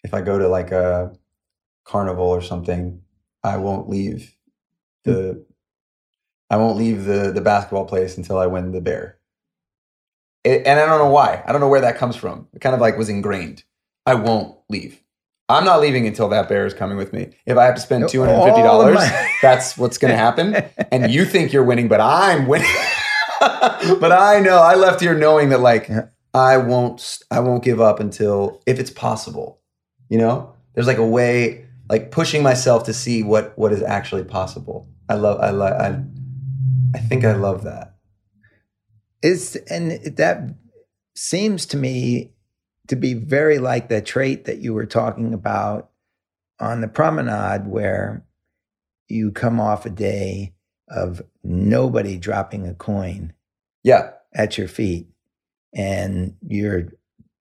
If I go to like a carnival or something, I won't leave the I won't leave the the basketball place until I win the bear. It, and I don't know why. I don't know where that comes from. It kind of like was ingrained. I won't leave. I'm not leaving until that bear is coming with me. If I have to spend two hundred and fifty dollars, my- that's what's going to happen. And you think you're winning, but I'm winning. but I know I left here knowing that like I won't I won't give up until if it's possible. You know, there's like a way like pushing myself to see what what is actually possible. I love I love I I think I love that. It's and that seems to me to be very like the trait that you were talking about on the promenade where you come off a day of nobody dropping a coin Yeah. at your feet and you're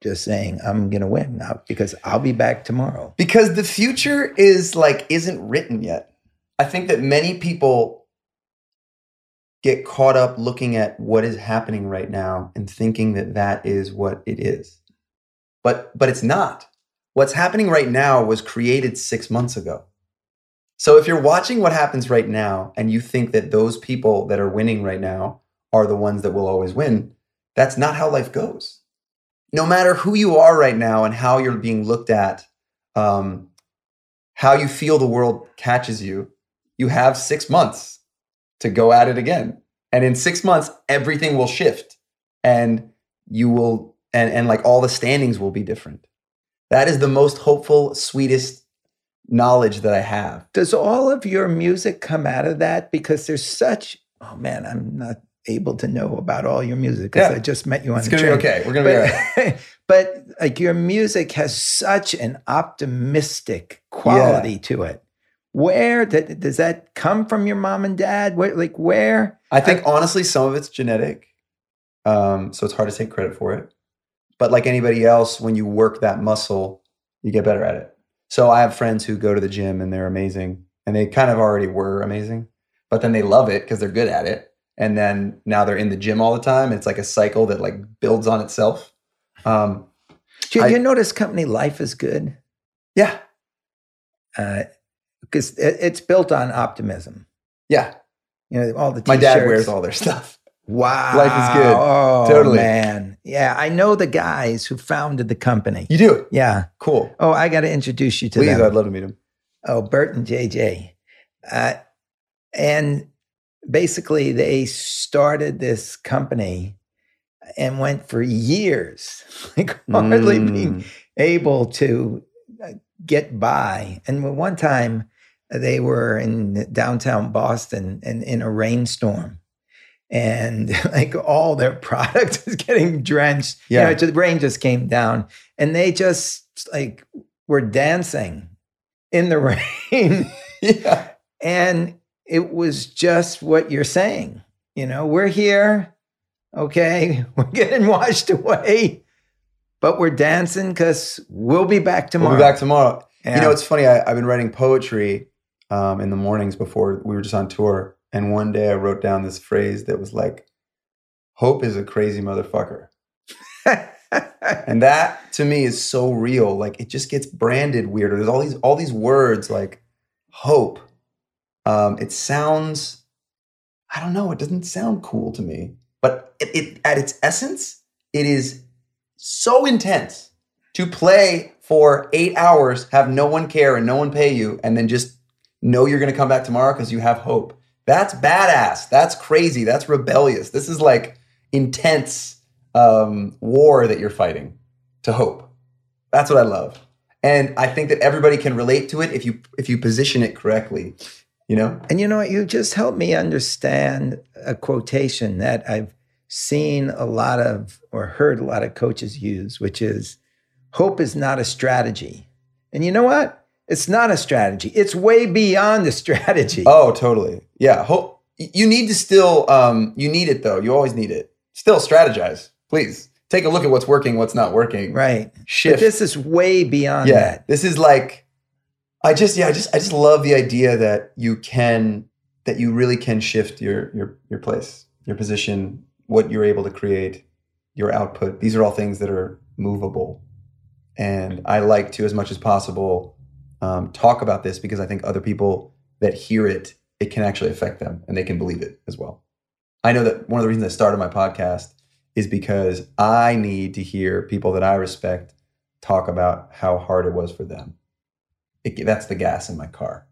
just saying i'm going to win now because i'll be back tomorrow. Because the future is like isn't written yet. I think that many people get caught up looking at what is happening right now and thinking that that is what it is but but it's not. What's happening right now was created 6 months ago. So if you're watching what happens right now and you think that those people that are winning right now are the ones that will always win that's not how life goes. No matter who you are right now and how you're being looked at um, how you feel the world catches you, you have six months to go at it again. And in six months, everything will shift and you will, and, and like all the standings will be different. That is the most hopeful, sweetest knowledge that I have. Does all of your music come out of that? Because there's such, oh man, I'm not able to know about all your music because Yeah. I just met you on It's the gonna be train. okay. We're gonna be all right. but, but like your music has such an optimistic quality to it. Where did, does that come from your mom and dad? Where, like where? I think honestly, some of it's genetic. Um, so it's hard to take credit for it. But like anybody else, when you work that muscle, you get better at it. So I have friends who go to the gym and they're amazing, and they kind of already were amazing, but then they love it because they're good at it. And then now they're in the gym all the time. It's like a cycle that like builds on itself. Um, Do you, I- you notice company life is good? yeah, Because it, it's built on optimism. yeah. You know, all the My dad wears all their stuff. Wow. Life is good. Oh, Totally. man. Yeah, I know the guys who founded the company. You do Yeah. cool. Oh, I got to introduce you to Please, them. I'd love to meet him. Oh, Bert and JJ. Uh, and basically, they started this company and went for years, like hardly being Mm. able to uh, get by. And one time they were in downtown Boston and in a rainstorm. And like all their product is getting drenched. Yeah. You know, the rain just came down and they just like were dancing in the rain. yeah. and it was just what you're saying. You know, we're here. Okay. We're getting washed away, but we're dancing because we'll be back tomorrow. We'll be back tomorrow. Yeah. You know, it's funny. I, I've been writing poetry um, in the mornings before we were just on tour. And one day I wrote down this phrase that was like, hope is a crazy motherfucker. And that to me is so real. Like it just gets branded weirder. There's all these all these words like hope. Um, it sounds, I don't know, it doesn't sound cool to me. But it, it at its essence, it is so intense to play for eight hours, have no one care and no one pay you, and then just know you're gonna come back tomorrow because you have hope. That's badass. That's crazy. That's rebellious. This is like intense um, war that you're fighting to hope. That's what I love, and I think that everybody can relate to it if you if you position it correctly. You know, and you know what? You just helped me understand a quotation that I've seen a lot of or heard a lot of coaches use, which is hope is not a strategy. And you know what? It's not a strategy. It's way beyond the strategy. Oh, totally. Yeah. Hope you need to still um you need it though. You always need it. Still strategize. Please. Take a look at what's working, what's not working. Right. Shift. But this is way beyond yeah. that. This is like I just yeah, I just I just love the idea that you can that you really can shift your your your place, your position, what you're able to create, your output. These are all things that are movable. And I like to, as much as possible, um, talk about this because I think other people that hear it, it can actually affect them and they can believe it as well. I know that one of the reasons I started my podcast is because I need to hear people that I respect talk about how hard it was for them. It, that's the gas in my car.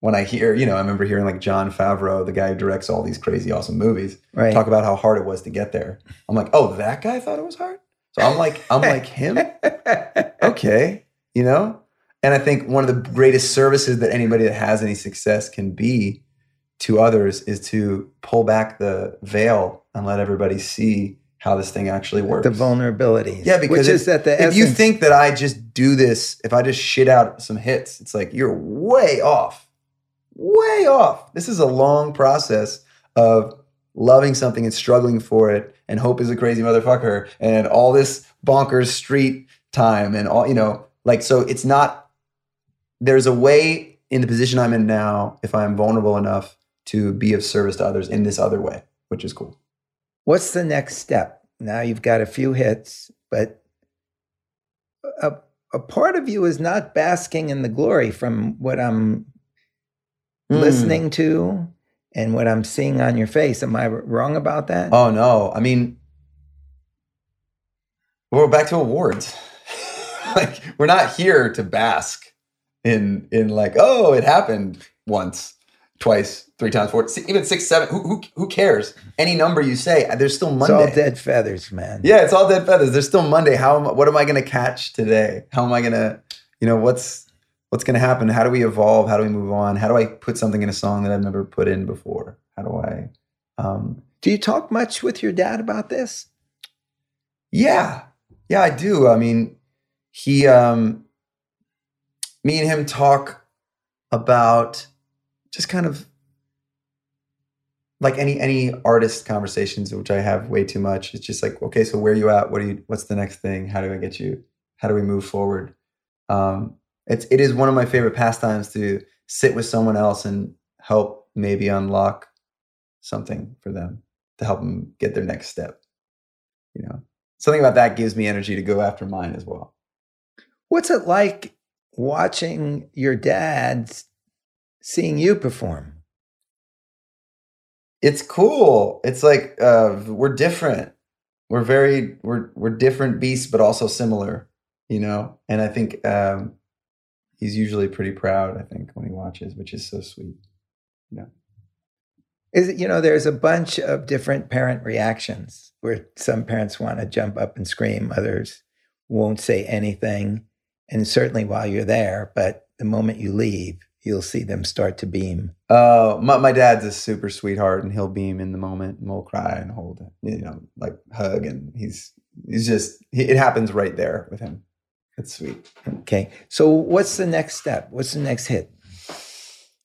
When I hear, you know, I remember hearing like Jon Favreau, the guy who directs all these crazy, awesome movies, Right. talk about how hard it was to get there. I'm like, oh, that guy thought it was hard. So I'm like, I'm like him. Okay, you know. And I think one of the greatest services that anybody that has any success can be to others is to pull back the veil and let everybody see how this thing actually works. the vulnerabilities. Yeah, because if, is that the if you think that I just do this, if I just shit out some hits, it's like you're way off, way off. This is a long process of loving something and struggling for it, and hope is a crazy motherfucker, and all this bonkers street time, and all you know, like so. It's not. There's a way in the position I'm in now, if I'm vulnerable enough to be of service to others in this other way, which is cool. what's the next step? Now you've got a few hits, but a, a part of you is not basking in the glory from what I'm Mm. listening to and what I'm seeing on your face. Am I wrong about that? Oh no! I mean, we're back to awards. like we're not here to bask in in like oh it happened once twice, three times, four, even six, seven. Who, who, who cares? Any number you say, there's still It's Monday. all dead feathers, man. Yeah, it's all dead feathers. There's still Monday. How am, what am I going to catch today? How am I going to, you know, what's what's going to happen? How do we evolve? How do we move on? How do I put something in a song that I've never put in before? How do I? Um, Do you talk much with your dad about this? yeah, yeah, I do. I mean, he, um, me and him talk about just kind of like any any artist conversations, which I have way too much. It's just like, okay, so where are you at? What do you? What's the next thing? How do I get you? How do we move forward? Um, it's it is one of my favorite pastimes to sit with someone else and help maybe unlock something for them to help them get their next step. You know, something about that gives me energy to go after mine as well. What's it like watching your dad seeing you perform? it's cool. It's like uh, we're different. We're very we're we're different beasts, but also similar. You know, and I think um, he's usually pretty proud. I think when he watches, which is so sweet. you know. Is it, you know, there's a bunch of different parent reactions where some parents want to jump up and scream, others won't say anything. And certainly while you're there, but the moment you leave, you'll see them start to beam. Uh, my my dad's a super sweetheart, and he'll beam in the moment, and we'll cry and hold, you know, like hug, and he's he's just he, it happens right there with him. It's sweet. Okay. So what's the next step? What's the next hit?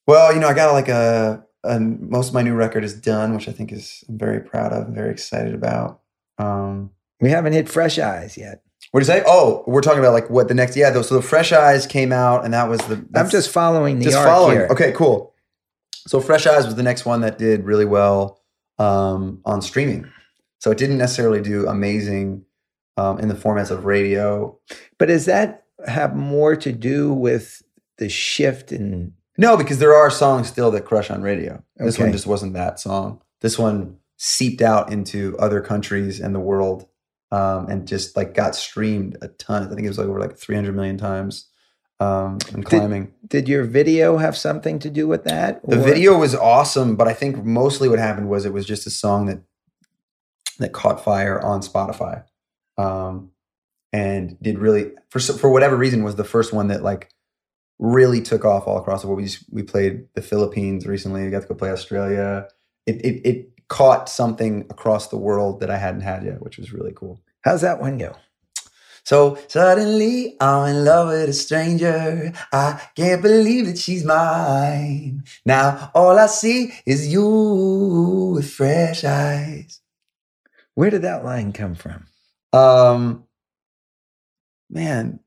Well, you know, I got like a, a most of my new record is done, which I think is I'm very proud of, and very excited about. Um, We haven't hit Fresh Eyes yet. What do you say? Oh, we're talking about like what the next? Yeah. So the Fresh Eyes came out, and that was the. I'm just following the just following. here. Okay, cool. So Fresh Eyes was the next one that did really well um, on streaming. So it didn't necessarily do amazing um, in the formats of radio. But does that have more to do with the shift in No, because there are songs still that crush on radio. This one just wasn't that song. This one seeped out into other countries and the world, um, and just like got streamed a ton. I think it was like over like 300 million times, um, and climbing. did your video have something to do with that? the or- video was awesome, but I think mostly what happened was it was just a song that that caught fire on Spotify, um, and did really for for whatever reason was the first one that like really took off all across the world. We just, we played the Philippines recently. We got to go play Australia. It, it it caught something across the world that I hadn't had yet, which was really cool. How's that one go? So suddenly I'm in love with a stranger. I can't believe that she's mine. Now all I see is you with fresh eyes. Where did that line come from? Um man,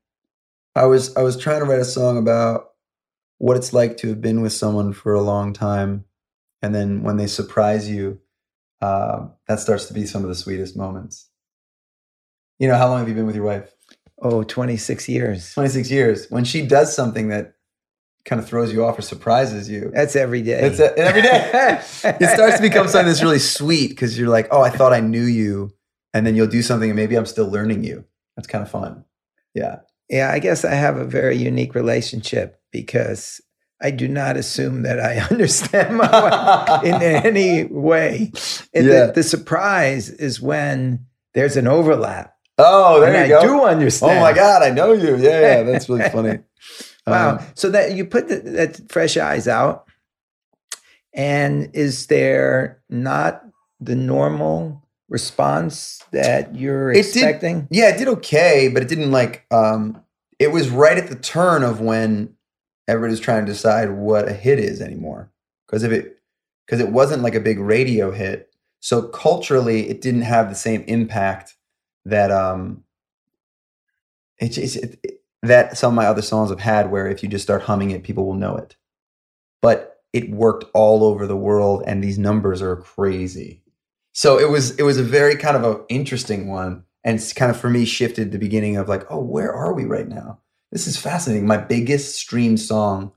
I was I was trying to write a song about what it's like to have been with someone for a long time and then when they surprise you, uh, that starts to be some of the sweetest moments. You know, how long have you been with your wife? Oh, 26 years. 26 years. When she does something that kind of throws you off or surprises you, That's every day. it's a, every day. it starts to become something that's really sweet because you're like, oh, I thought I knew you. And then you'll do something and maybe I'm still learning you. That's kind of fun. Yeah. Yeah, I guess I have a very unique relationship because I do not assume that I understand my wife in any way. And Yeah. the, the surprise is when there's an overlap. Oh, there and you I go. do understand. Oh my God, I know you. Yeah, yeah. That's really funny. Wow. Um, so that you put the, that fresh eyes out, and is there not the normal response that you're It did- expecting? yeah, it did okay, but it didn't like um it was right at the turn of when everybody's trying to decide what a hit is anymore. Because if it because it wasn't like a big radio hit. So culturally it didn't have the same impact that um it, it, it- that some of my other songs have had where if you just start humming it, people will know it. But it worked all over the world and these numbers are crazy. So it was it was a very kind of a interesting one and it's kind of for me shifted the beginning of like, oh, where are we right now? This is fascinating. My biggest streamed song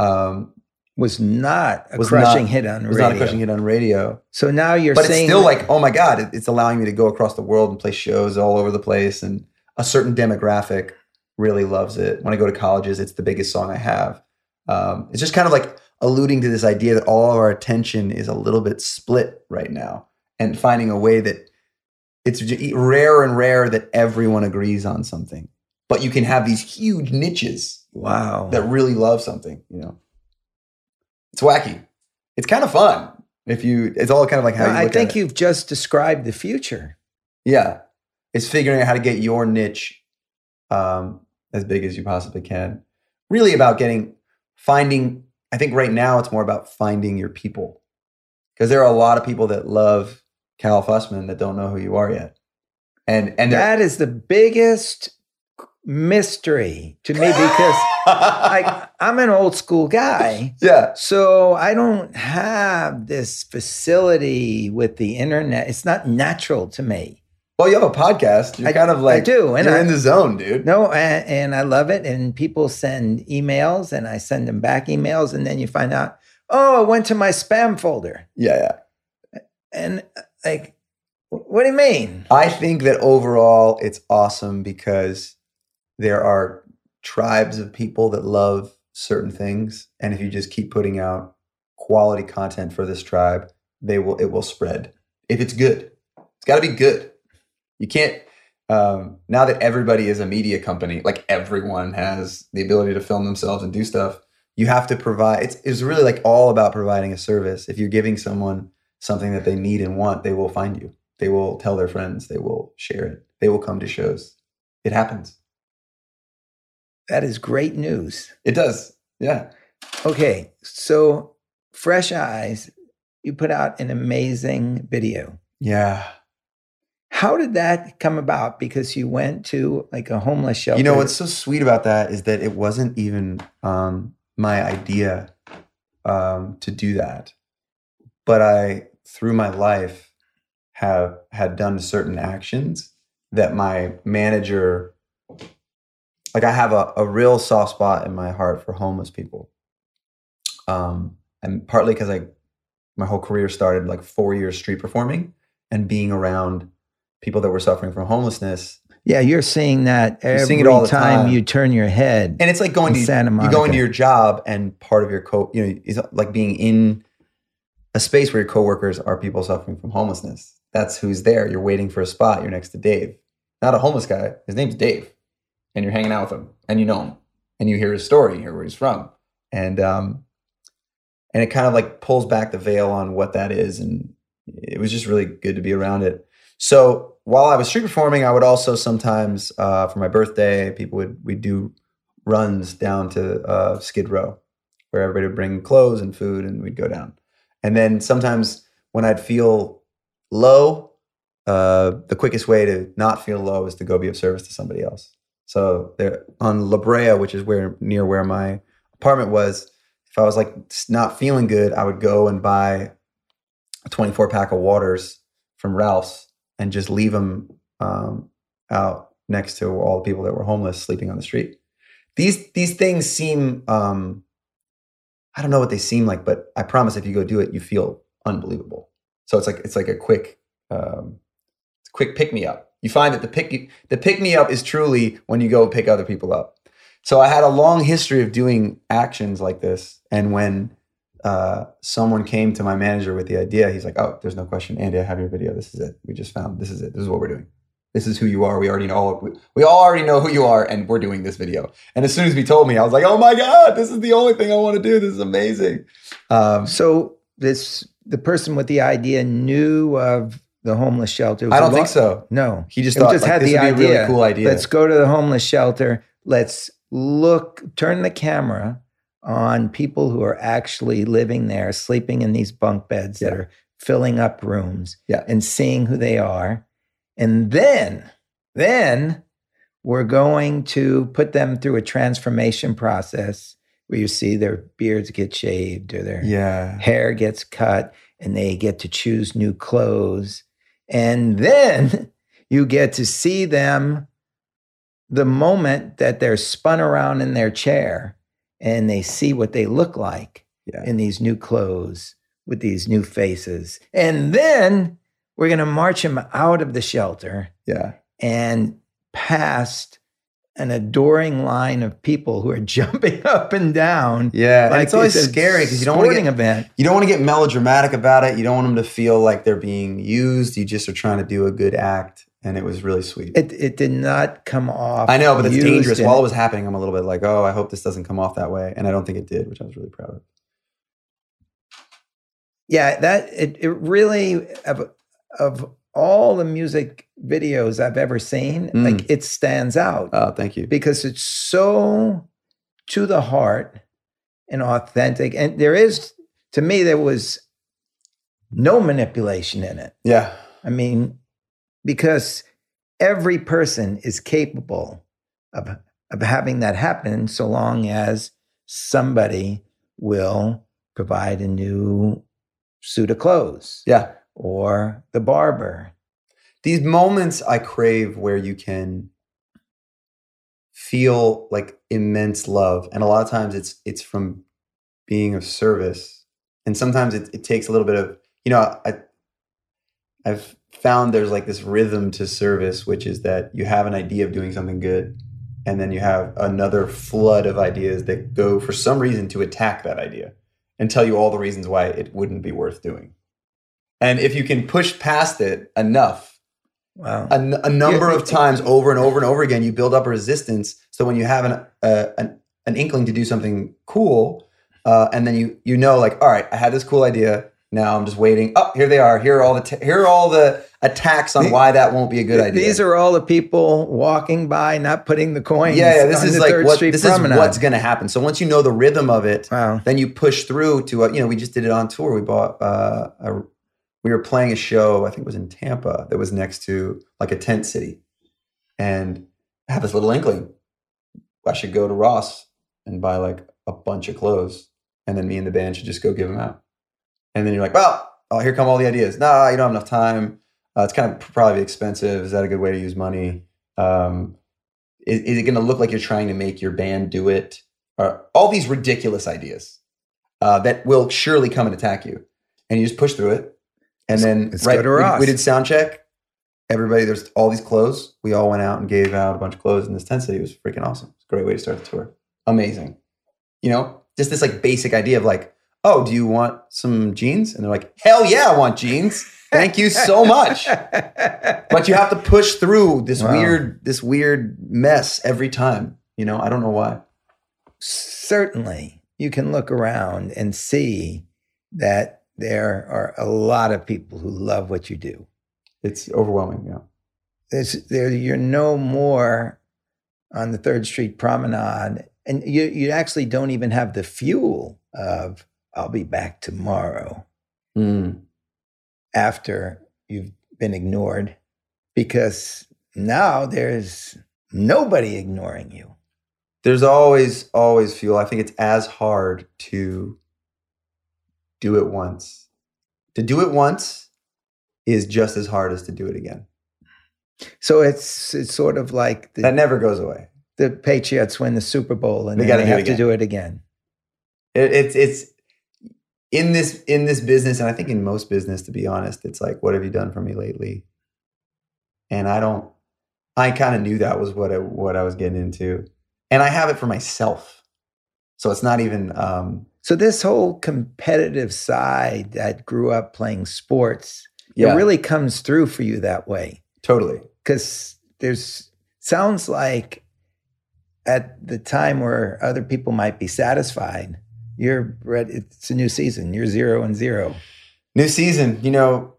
um, Was not a Was crushing not- hit on was radio. not a crushing hit on radio, So now you're saying. but it's still like, oh my god, it, it's allowing me to go across the world and play shows all over the place, and a certain demographic really loves it. When I go to colleges, it's the biggest song I have. Um, it's just kind of like alluding to this idea that all of our attention is a little bit split right now and finding a way that it's rare and rare that everyone agrees on something but you can have these huge niches Wow. that really love something you know? It's wacky. It's kind of fun if you it's all kind of like how you I think you've just described the future. yeah. It's figuring out how to get your niche um, as big as you possibly can. Really about getting finding i think right now it's more about finding your people. Because there are a lot of people that love cal fussman that don't know who you are yet. And and That is the biggest mystery to me because I, I'm an old school guy. yeah So I don't have this facility with the internet. It's not natural to me. well you have a podcast you're I- kind of like I do, and you're I- in the zone dude No, and, and I love it. And people send emails, and I send them back emails, and then you find out, oh, it went to my spam folder. yeah yeah And like, what do you mean? I think that overall it's awesome because there are tribes of people that love certain things and if you just keep putting out quality content for this tribe, they will it will spread. If it's good. It's got to be good. You can't um, now that everybody is a media company, like everyone has the ability to film themselves and do stuff, you have to provide it's it's really like all about providing a service. If you're giving someone something that they need and want, they will find you. They will tell their friends. They will share it. They will come to shows. It happens. That is great news. It does. Yeah. Okay, so Fresh Eyes, you put out an amazing video. Yeah. How did that come about? Because you went to like a homeless shelter. You know what's so sweet about that is that it wasn't even um, my idea um, to do that, but I through my life have had done certain actions that my manager like I have a, a real soft spot in my heart for homeless people. Um, and partly because I my whole career started like four years street performing and being around people that were suffering from homelessness Yeah, you're seeing that every seeing it all the time, time. you turn your head. and it's like going to Santa Monica. you go into your job and part of your co you know is like being in a space where your coworkers are people suffering from homelessness that's who's there you're waiting for a spot you're next to dave not a homeless guy his name's dave and you're hanging out with him and you know him and you hear his story you hear where he's from. And um and it kind of like pulls back the veil on what that is and it was just really good to be around it. So while i was street performing i would also sometimes uh, for my birthday people would we do runs down to uh, skid row where everybody would bring clothes and food and we'd go down. And then sometimes when i'd feel low uh, the quickest way to not feel low is to go be of service to somebody else so there on La Brea, which is where near where my apartment was, if I was like not feeling good, I would go and buy a 24 pack of waters from Ralph's and just leave them um, out next to all the people that were homeless sleeping on the street. These these things seem um, I don't know what they seem like, but I promise if you go do it, you feel unbelievable. So it's like it's like a quick um, quick pick me up. You find that the pick the pick me up is truly when you go pick other people up. So I had a long history of doing actions like this, and when uh, someone came to my manager with the idea, he's like, "Oh, there's no question, Andy. I have your video. This is it. We just found. This is it. This is what we're doing. This is who you are. We already know. We, we all already know who you are, and we're doing this video." And as soon as he told me, I was like, "Oh my god, this is the only thing I want to do. This is amazing." Um, So this the person with the idea knew of the homeless shelter. I don't lo- think so. No, He just thought just like, had this the would be a idea. really cool idea. Let's go to the homeless shelter. Let's look, turn the camera on people who are actually living there, sleeping in these bunk beds that are filling up rooms Yeah. and seeing who they are. And then, then we're going to put them through a transformation process where you see their beards get shaved or their yeah, hair gets cut and they get to choose new clothes. And then you get to see them the moment that they're spun around in their chair and they see what they look like yeah, in these new clothes with these new faces. And then we're going to march them out of the shelter yeah. and past an adoring line of people who are jumping up and down. Yeah, and it's always a scary because you don't want to get event. you don't want to get melodramatic about it. You don't want them to feel like they're being used. You just are trying to do a good act, and it was really sweet. It it did not come off. I know, but it's dangerous. While it was happening, I'm a little bit like, oh, I hope this doesn't come off that way, and I don't think it did, which I was really proud of. yeah, that it it really of of all the music videos I've ever seen, Mm. like it stands out Uh, thank you. because it's so to the heart and authentic. And there is, to me, there was no manipulation in it. Yeah, I mean, because every person is capable of, of having that happen so long as somebody will provide a new suit of clothes yeah. Or the barber. These moments I crave where you can feel like immense love, and a lot of times it's it's from being of service, and sometimes it, it takes a little bit of you know I I've found there's like this rhythm to service, which is that you have an idea of doing something good, and then you have another flood of ideas that go for some reason to attack that idea and tell you all the reasons why it wouldn't be worth doing. And if you can push past it enough, Wow. a, a number Yeah. of times over and over and over again, you build up a resistance. So when you have an uh, an, an inkling to do something cool, uh, and then you you know like, all right, I had this cool idea. Now I'm just waiting. Oh, here they are. Here are all the t- here are all the attacks on why that won't be a good idea. These are all the people walking by, not putting the coins. yeah, yeah. This on is the like Third what this Promenade. is what's going to happen. So once you know the rhythm of it, Wow. then you push through to a, you know we just did it on tour we bought uh a, we were playing a show i think it was in tampa that was next to like a tent city. And I had this little inkling i should go to ross and buy like a bunch of clothes and then me and the band should just go give them out. And then you're like well oh here come all the ideas. Nah you don't have enough time. Uh, it's kind of probably expensive. Is that a good way to use money? Um is, is it going to look like you're trying to make your band do it? All these ridiculous ideas uh, that will surely come and attack you, and you just push through it. And then let's right, we- we, did sound check. Everybody, there's all these clothes. We all went out and gave out a bunch of clothes in this tent city. It was freaking awesome. It's a great way to start the tour. Amazing. You know, just this like basic idea of like, oh, do you want some jeans? And they're like, hell yeah, I want jeans. Thank you so much. but you have to push through this Wow. weird, this weird mess every time. You know, I don't know why. certainly you can look around and see that there are a lot of people who love what you do. It's overwhelming. Yeah. There's, there, you're no more on the Third Street Promenade, and you, you actually don't even have the fuel of "I'll be back tomorrow" Mm. after you've been ignored, because now there's nobody ignoring you. there's always always fuel i think it's as hard to do it once. To do it once is just as hard as to do it again. So it's it's sort of like the, that never goes away. the Patriots win the Super Bowl and They they have to do it again. it, it's it's in this in this business and i think in most business to be honest it's like what have you done for me lately? And i don't i kind of knew that was what I, what i was getting into. And i have it for myself. So it's not even um So this whole competitive side that grew up playing sports, yeah it really comes through for you that way. totally Because there's sounds like at the time where other people might be satisfied, you're ready. It's a new season. You're zero and zero. new season you know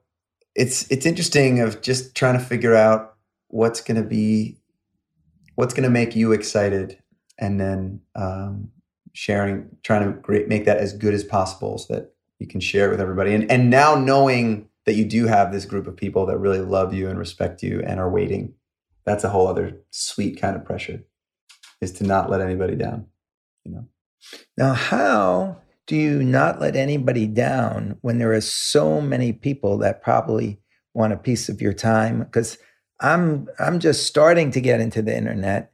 it's it's interesting of just trying to figure out what's going to be what's going to make you excited and then um, sharing trying to make that as good as possible so that you can share it with everybody and and now knowing that you do have this group of people that really love you and respect you and are waiting that's a whole other sweet kind of pressure is to not let anybody down you know Now, how do you not let anybody down when there are so many people that probably want a piece of your time? Because I'm I'm just starting to get into the internet,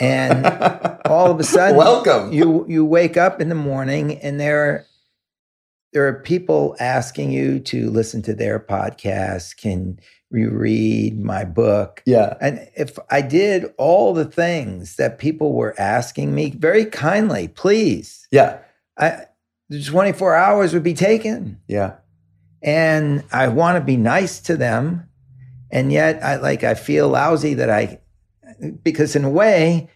and all of a sudden, welcome you you wake up in the morning and there are there are people asking you to listen to their podcast. Can you read my book? Yeah. And if I did all the things that people were asking me very kindly, please, Yeah. I, the 24 hours would be taken. Yeah. And I want to be nice to them. And yet I like, I feel lousy that I, because in a way,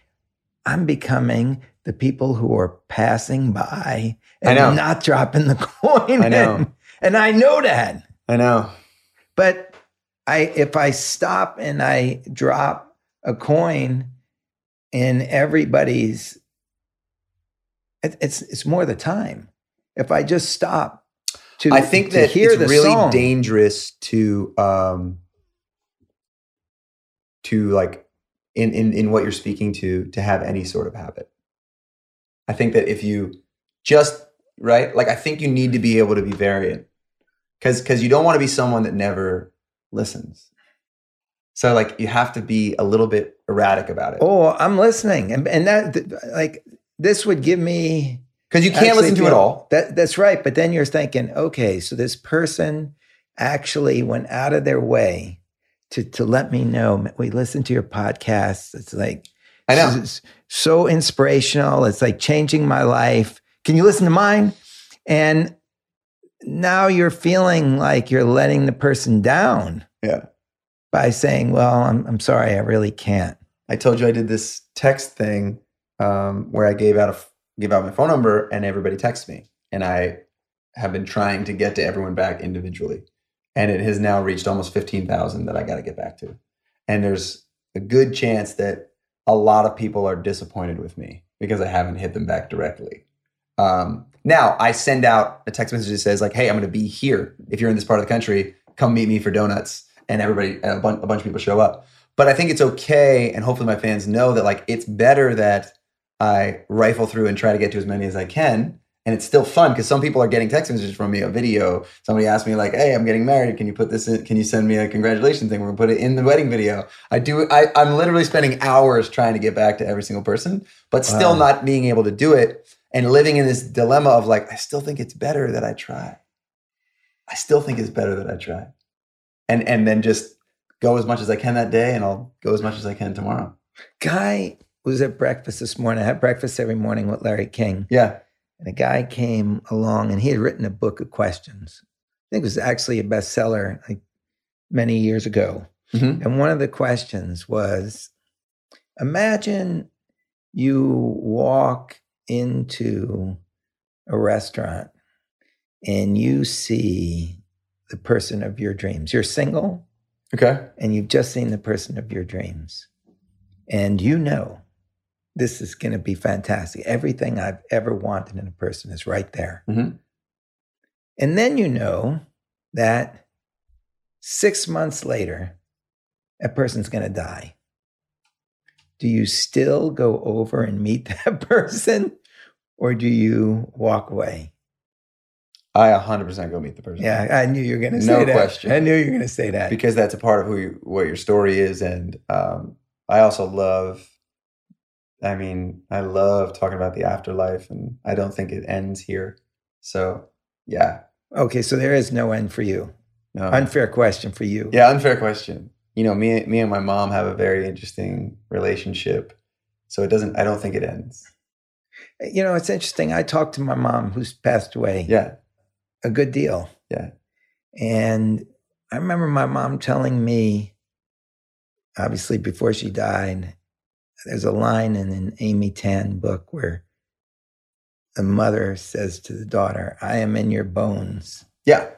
I'm becoming the people who are passing by and not dropping the coin. I know. in. And I know that. I know. But I if I stop and I drop a coin in everybody's it, it's it's more the time. If I just stop to I think to that hear it's really song, dangerous to um to like in, in in what you're speaking to to have any sort of habit. I think that if you just right, like I think you need to be able to be variant. Cause cause you don't want to be someone that never listens. So like you have to be a little bit erratic about it. Oh, I'm listening. And and that th- like this would give me Because you can't listen to it all. That that's right. But then you're thinking, okay, so this person actually went out of their way to to let me know. We listen to your podcast. It's like I know. It's so inspirational. It's like changing my life. Can you listen to mine? And now you're feeling like you're letting the person down Yeah. by saying, "Well, I'm I'm sorry, I really can't." I told you I did this text thing um, where I gave out a gave out my phone number and everybody texts me, and I have been trying to get to everyone back individually, and it has now reached almost fifteen thousand that I got to get back to, and there's a good chance that a lot of people are disappointed with me because I haven't hit them back directly. Um, now I send out a text message that says like, "Hey, I'm going to be here. If you're in this part of the country, come meet me for donuts." And everybody, a, bun- a bunch of people show up. But I think it's okay, and hopefully my fans know that like it's better that I rifle through and try to get to as many as I can. And it's still fun because some people are getting text messages from me, a video. Somebody asked me like, "Hey, I'm getting married. Can you put this in? Can you send me a congratulations thing? We're gonna put it in the wedding video." I do. I, I'm literally spending hours trying to get back to every single person, but still Wow. not being able to do it and living in this dilemma of like, I still think it's better that I try. I still think it's better that I try, and and then just go as much as I can that day, and I'll go as much as I can tomorrow. Guy was at breakfast this morning. I have breakfast every morning with Larry King. Yeah, And a guy came along and he had written a book of questions. I think it was actually a bestseller like many years ago. Mhm. And one of the questions was imagine you walk into a restaurant and you see the person of your dreams. You're single okay, and you've just seen the person of your dreams. And you know this is going to be fantastic. Everything I've ever wanted in a person is right there. Mhm. And then you know that six months later, a person's going to die. Do you still go over and meet that person or do you walk away? I 100% go meet the person. Yeah, I knew you were going to say No that. question. I knew you were going to say that. because that's a part of who you, what your story is and um, i also love i mean i love talking about the afterlife and i don't think it ends here so yeah okay, so there is no end for you. no. Unfair question for you. yeah unfair question you know me me and my mom have a very interesting relationship so it doesn't i don't think it ends You know, it's interesting. I talked to my mom who's passed away yeah a good deal. Yeah. And I remember my mom telling me, obviously before she died, there's a line in an Amy Tan book where the mother says to the daughter, I am in your bones. yeah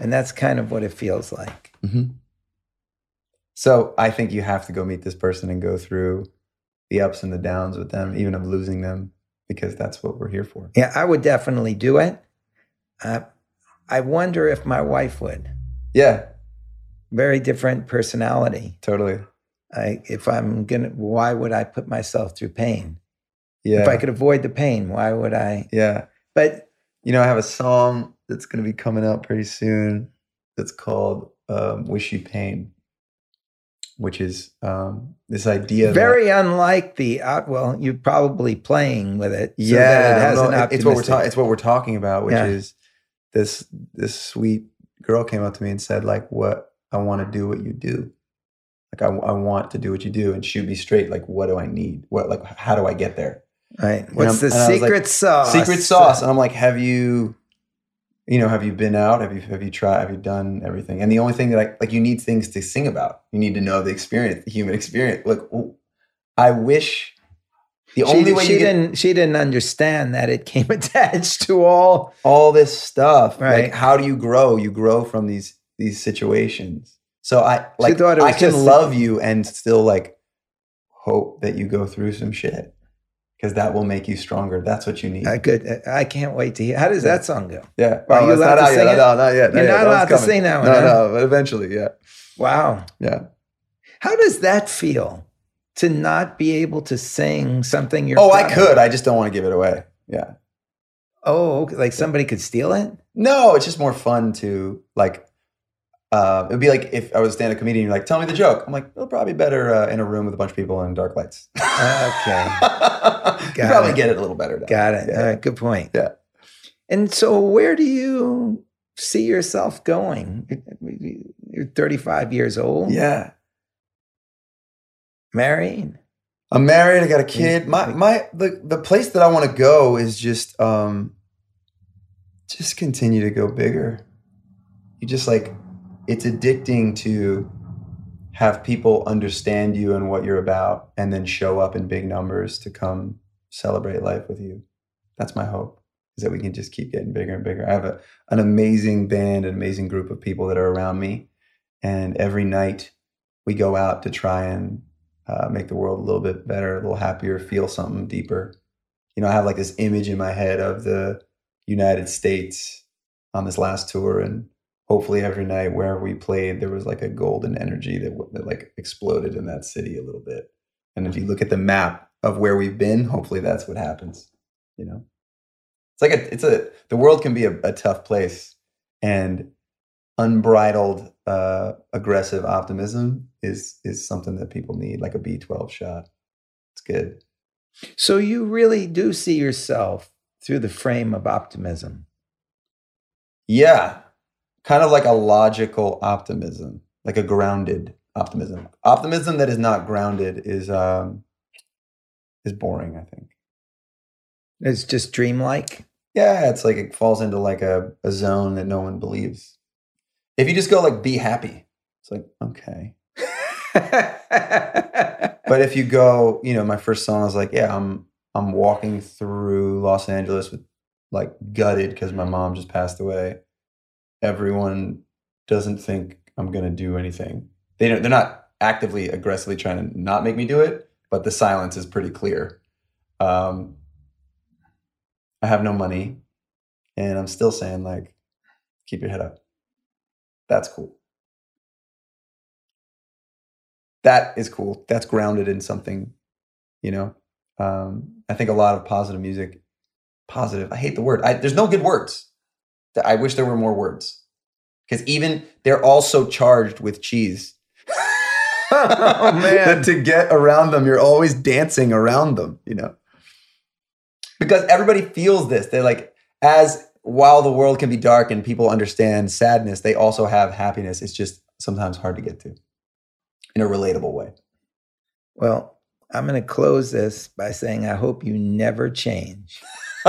And that's kind of what it feels like. hmm so i think you have to go meet this person and go through the ups and the downs with them even of losing them because that's what we're here for Yeah, I would definitely do it. Uh, I wonder if my wife would. yeah Very different personality. totally I, if I'm gonna, why would I put myself through pain? yeah If I could avoid the pain, why would I? yeah But You know, I have a song that's going to be coming out pretty soon that's called um, Wish You Pain, which is um, this idea. that- very unlike the uh, well, you're probably playing with it. so that yeah, it has no, an it's what we're. It's what we're talking about, which Yeah. is this this sweet girl came up to me and said like what i want to do what you do like I, I want to do what you do and shoot me straight like what do i need what like how do i get there Right. What's the was like, secret sauce? secret sauce and i'm like have you you know have you been out have you have you tried have you done everything and the only thing that i like you need things to sing about you need to know the experience the human experience like i wish the She, only way she get didn't. She didn't understand that it came attached to all. all this stuff Right. like how do you grow you grow from these these situations so i like i can love you and still like hope that you go through some shit because that will make you stronger that's what you need I could. I can't wait to hear. How does that song go? yeah Are you allowed not to out yet. sing it? no not yet You're yet. not That allowed to sing that one, no no but eventually yeah Wow. yeah How does that feel to not be able to sing something you're? oh i proud of? could i just don't want to give it away yeah Oh, okay. like somebody could steal it. no it's just more fun to like uh, it would be like if I was a stand-up comedian, you're like, "Tell me the joke." I'm like, "It'll probably be better uh, in a room with a bunch of people and dark lights." Okay. you probably it. get it a little better. Got it. Yeah. All right. Good point. Yeah. And so, where do you see yourself going? You're 35 years old. Yeah. Married. I'm married. I got a kid. My my the the place that I want to go is just um just continue to go bigger. You just like it's addicting to have people understand you and what you're about and then show up in big numbers to come celebrate life with you. That's my hope. Is that we can just keep getting bigger and bigger. I have a, an amazing band, an amazing group of people that are around me. And every night we go out to try and uh, make the world a little bit better, a little happier, feel something deeper. You know, I have like this image in my head of the United States on this last tour, and hopefully every night wherever we played, there was like a golden energy that, that like exploded in that city a little bit. And if you look at the map of where we've been, hopefully that's what happens. You know, it's like a, it's a, the world can be a, a tough place, and unbridled uh, aggressive optimism is is something that people need, like a B twelve shot. It's good. So, you really do see yourself through the frame of optimism. Yeah, kind of like a logical optimism, like a grounded optimism. Optimism that is not grounded is um is boring. I think. It's just dreamlike. Yeah, it's like it falls into like a, a zone that no one believes. If you just go like be happy, it's like okay. But if you go, you know, my first song was like, yeah, I'm I'm walking through Los Angeles with like gutted because my mom just passed away. Everyone doesn't think I'm gonna do anything. They don't. They're not actively aggressively trying to not make me do it, but the silence is pretty clear. Um, I have no money, and I'm still saying like, keep your head up. That's cool. That is cool. That's grounded in something, you know. Um, I think a lot of positive music, positive. I hate the word. I, there's no good words. I wish there were more words because even they're also charged with cheese. Oh, man. To get around them, you're always dancing around them, you know. Because everybody feels this. They're like, as while the world can be dark and people understand sadness, they also have happiness. It's just sometimes hard to get to in a relatable way. Well, I'm going to close this by saying I hope you never change.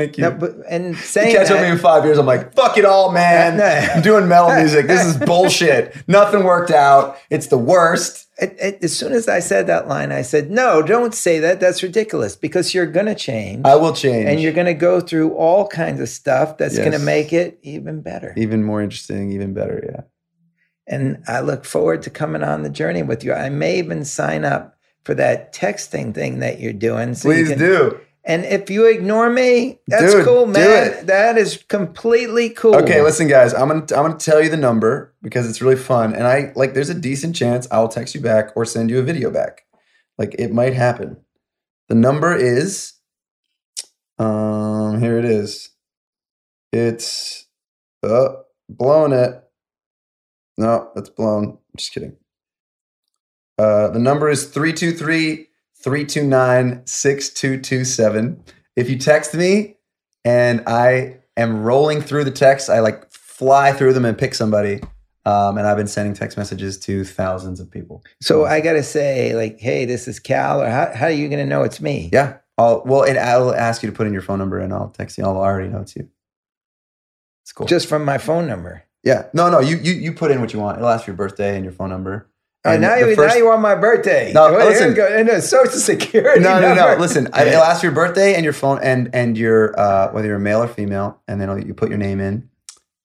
Thank you. No, but and You saying catch up that, with me in five years, I'm like, fuck it all, man. No. I'm doing metal music. This is bullshit. Nothing worked out. It's the worst. it- it- as soon as I said that line, I said, "No, don't say that. That's ridiculous because you're going to change, I will change. and you're going to go through all kinds of stuff that's going to make it even better." even more interesting, even better. Yeah. And I look forward to coming on the journey with you. I may even sign up for that texting thing that you're doing. so you Please can- do. And if you ignore me, that's Dude, cool, man. That is completely cool. Okay, listen, guys. I'm gonna I'm gonna tell you the number because it's really fun, and I like. There's a decent chance I'll text you back or send you a video back. Like it might happen. The number is, um, here it is. It's, uh, blown it. No, that's blown. just kidding. Uh, the number is 323 329 6227. If you text me and I am rolling through the texts. I like fly through them and pick somebody. Um, and I've been sending text messages to thousands of people. So I got to say, like, hey, this is Cal, or how, how are you going to know it's me? Yeah. I'll, well, and I'll ask you to put in your phone number and I'll text you. I'll already know it's you. It's cool. Just from my phone number. yeah. No, no. You, you, you put in what you want. It'll ask for your birthday and your phone number. And now, you, first- now you want my birthday. No, listen. go. And a social security no, no, no. number. Listen, I, it'll ask for your birthday and your phone and and your uh, whether you're male or female, and then you put your name in,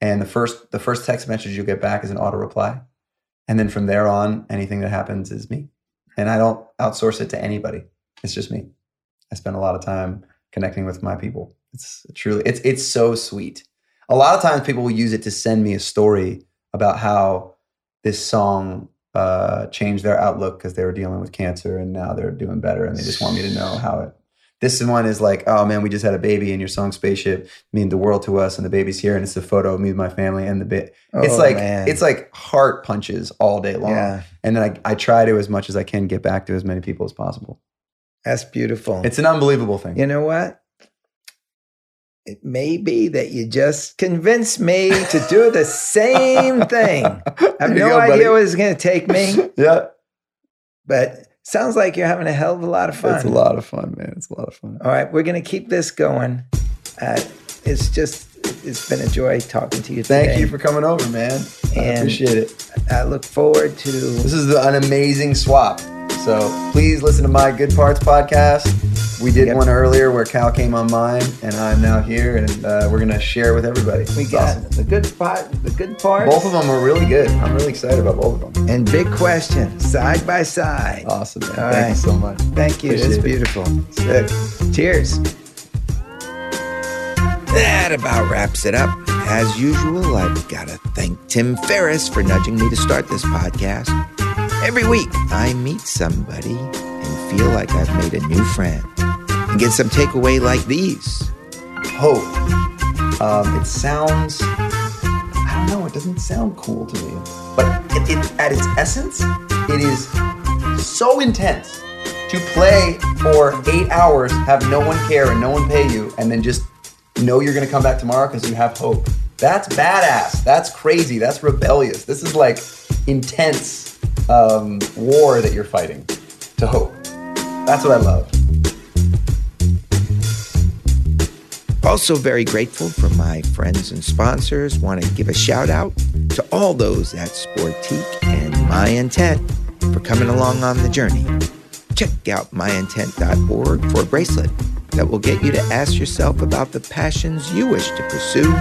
and the first the first text message you'll get back is an auto reply, and then from there on, anything that happens is me, and I don't outsource it to anybody. It's just me. I spend a lot of time connecting with my people. It's truly it's it's so sweet. A lot of times people will use it to send me a story about how this song uh, changed their outlook because they were dealing with cancer and now they're doing better and they just want me to know how it. This one is like, oh man, we just had a baby and your song "Spaceship" mean the world to us, and the baby's here, and it's a photo of me and my family and the bit. it's Oh, like man. it's like heart punches all day long, Yeah, and then I, I try to as much as I can get back to as many people as possible. that's beautiful. It's an unbelievable thing. you know what? It may be that you just convinced me to do the same thing. I have no go, idea buddy. what it's going to take me, Yeah, but sounds like you're having a hell of a lot of fun. it's a lot of fun, man. It's a lot of fun. All right, we're going to keep this going. Uh, it's just, it's been a joy talking to you today. Thank you for coming over, man. I And- appreciate it. I look forward to. This is an amazing swap. So please listen to my Good Parts podcast. We did Yep. one earlier where Cal came on mine, and I'm now here, and uh, we're gonna share with everybody. We It's got awesome. the good part, the good part, both of them are really good. I'm really excited about both of them. and big question, side by side. Awesome, man. All Thank right. you so much. Thank you. Appreciate It's it. beautiful. Sick. Cheers. That about wraps it up. As usual, I've got to thank Tim Ferriss for nudging me to start this podcast. Every week, I meet somebody and feel like I've made a new friend and get some takeaway like these. Hope. Um, it sounds. I don't know. It doesn't sound cool to me, but it, it, at its essence, it is so intense to play for eight hours, have no one care and no one pay you, and then just know you're going to come back tomorrow because you have hope. That's badass. That's crazy. That's rebellious. This is like intense um, war that you're fighting to hope. That's what I love. Also, very grateful for my friends and sponsors. Want to give a shout out to all those at Sportiqe and My Intent for coming along on the journey. Check out myintent.org for a bracelet that will get you to ask yourself about the passions you wish to pursue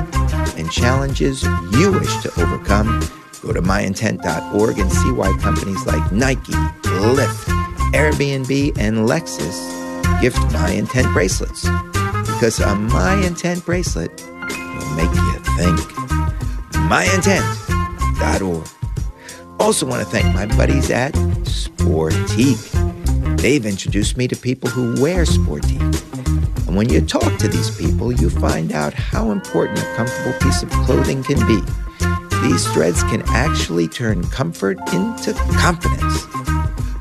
and challenges you wish to overcome. Go to myintent.org and see why companies like Nike, Lyft, Airbnb, and Lexus gift My Intent bracelets because a My Intent bracelet will make you think. MyIntent.org. Also, want to thank my buddies at Sportiqe. They've introduced me to people who wear Sportiqe. And when you talk to these people, you find out how important a comfortable piece of clothing can be. These threads can actually turn comfort into confidence.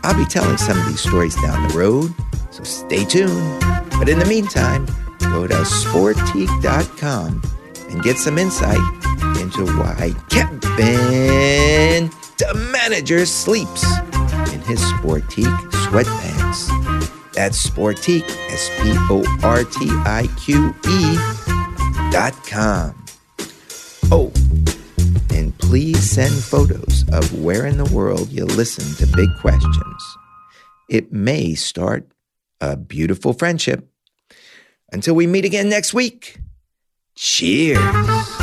I'll be telling some of these stories down the road, so stay tuned. But in the meantime, go to sportiqe.com and get some insight into why Kevin, the manager, sleeps in his Sportiqe sweatpants. That's Sportiqe, S P O R T I Q E dot com. Oh, and please send photos of where in the world you listen to big questions. It may start a beautiful friendship. Until we meet again next week, cheers.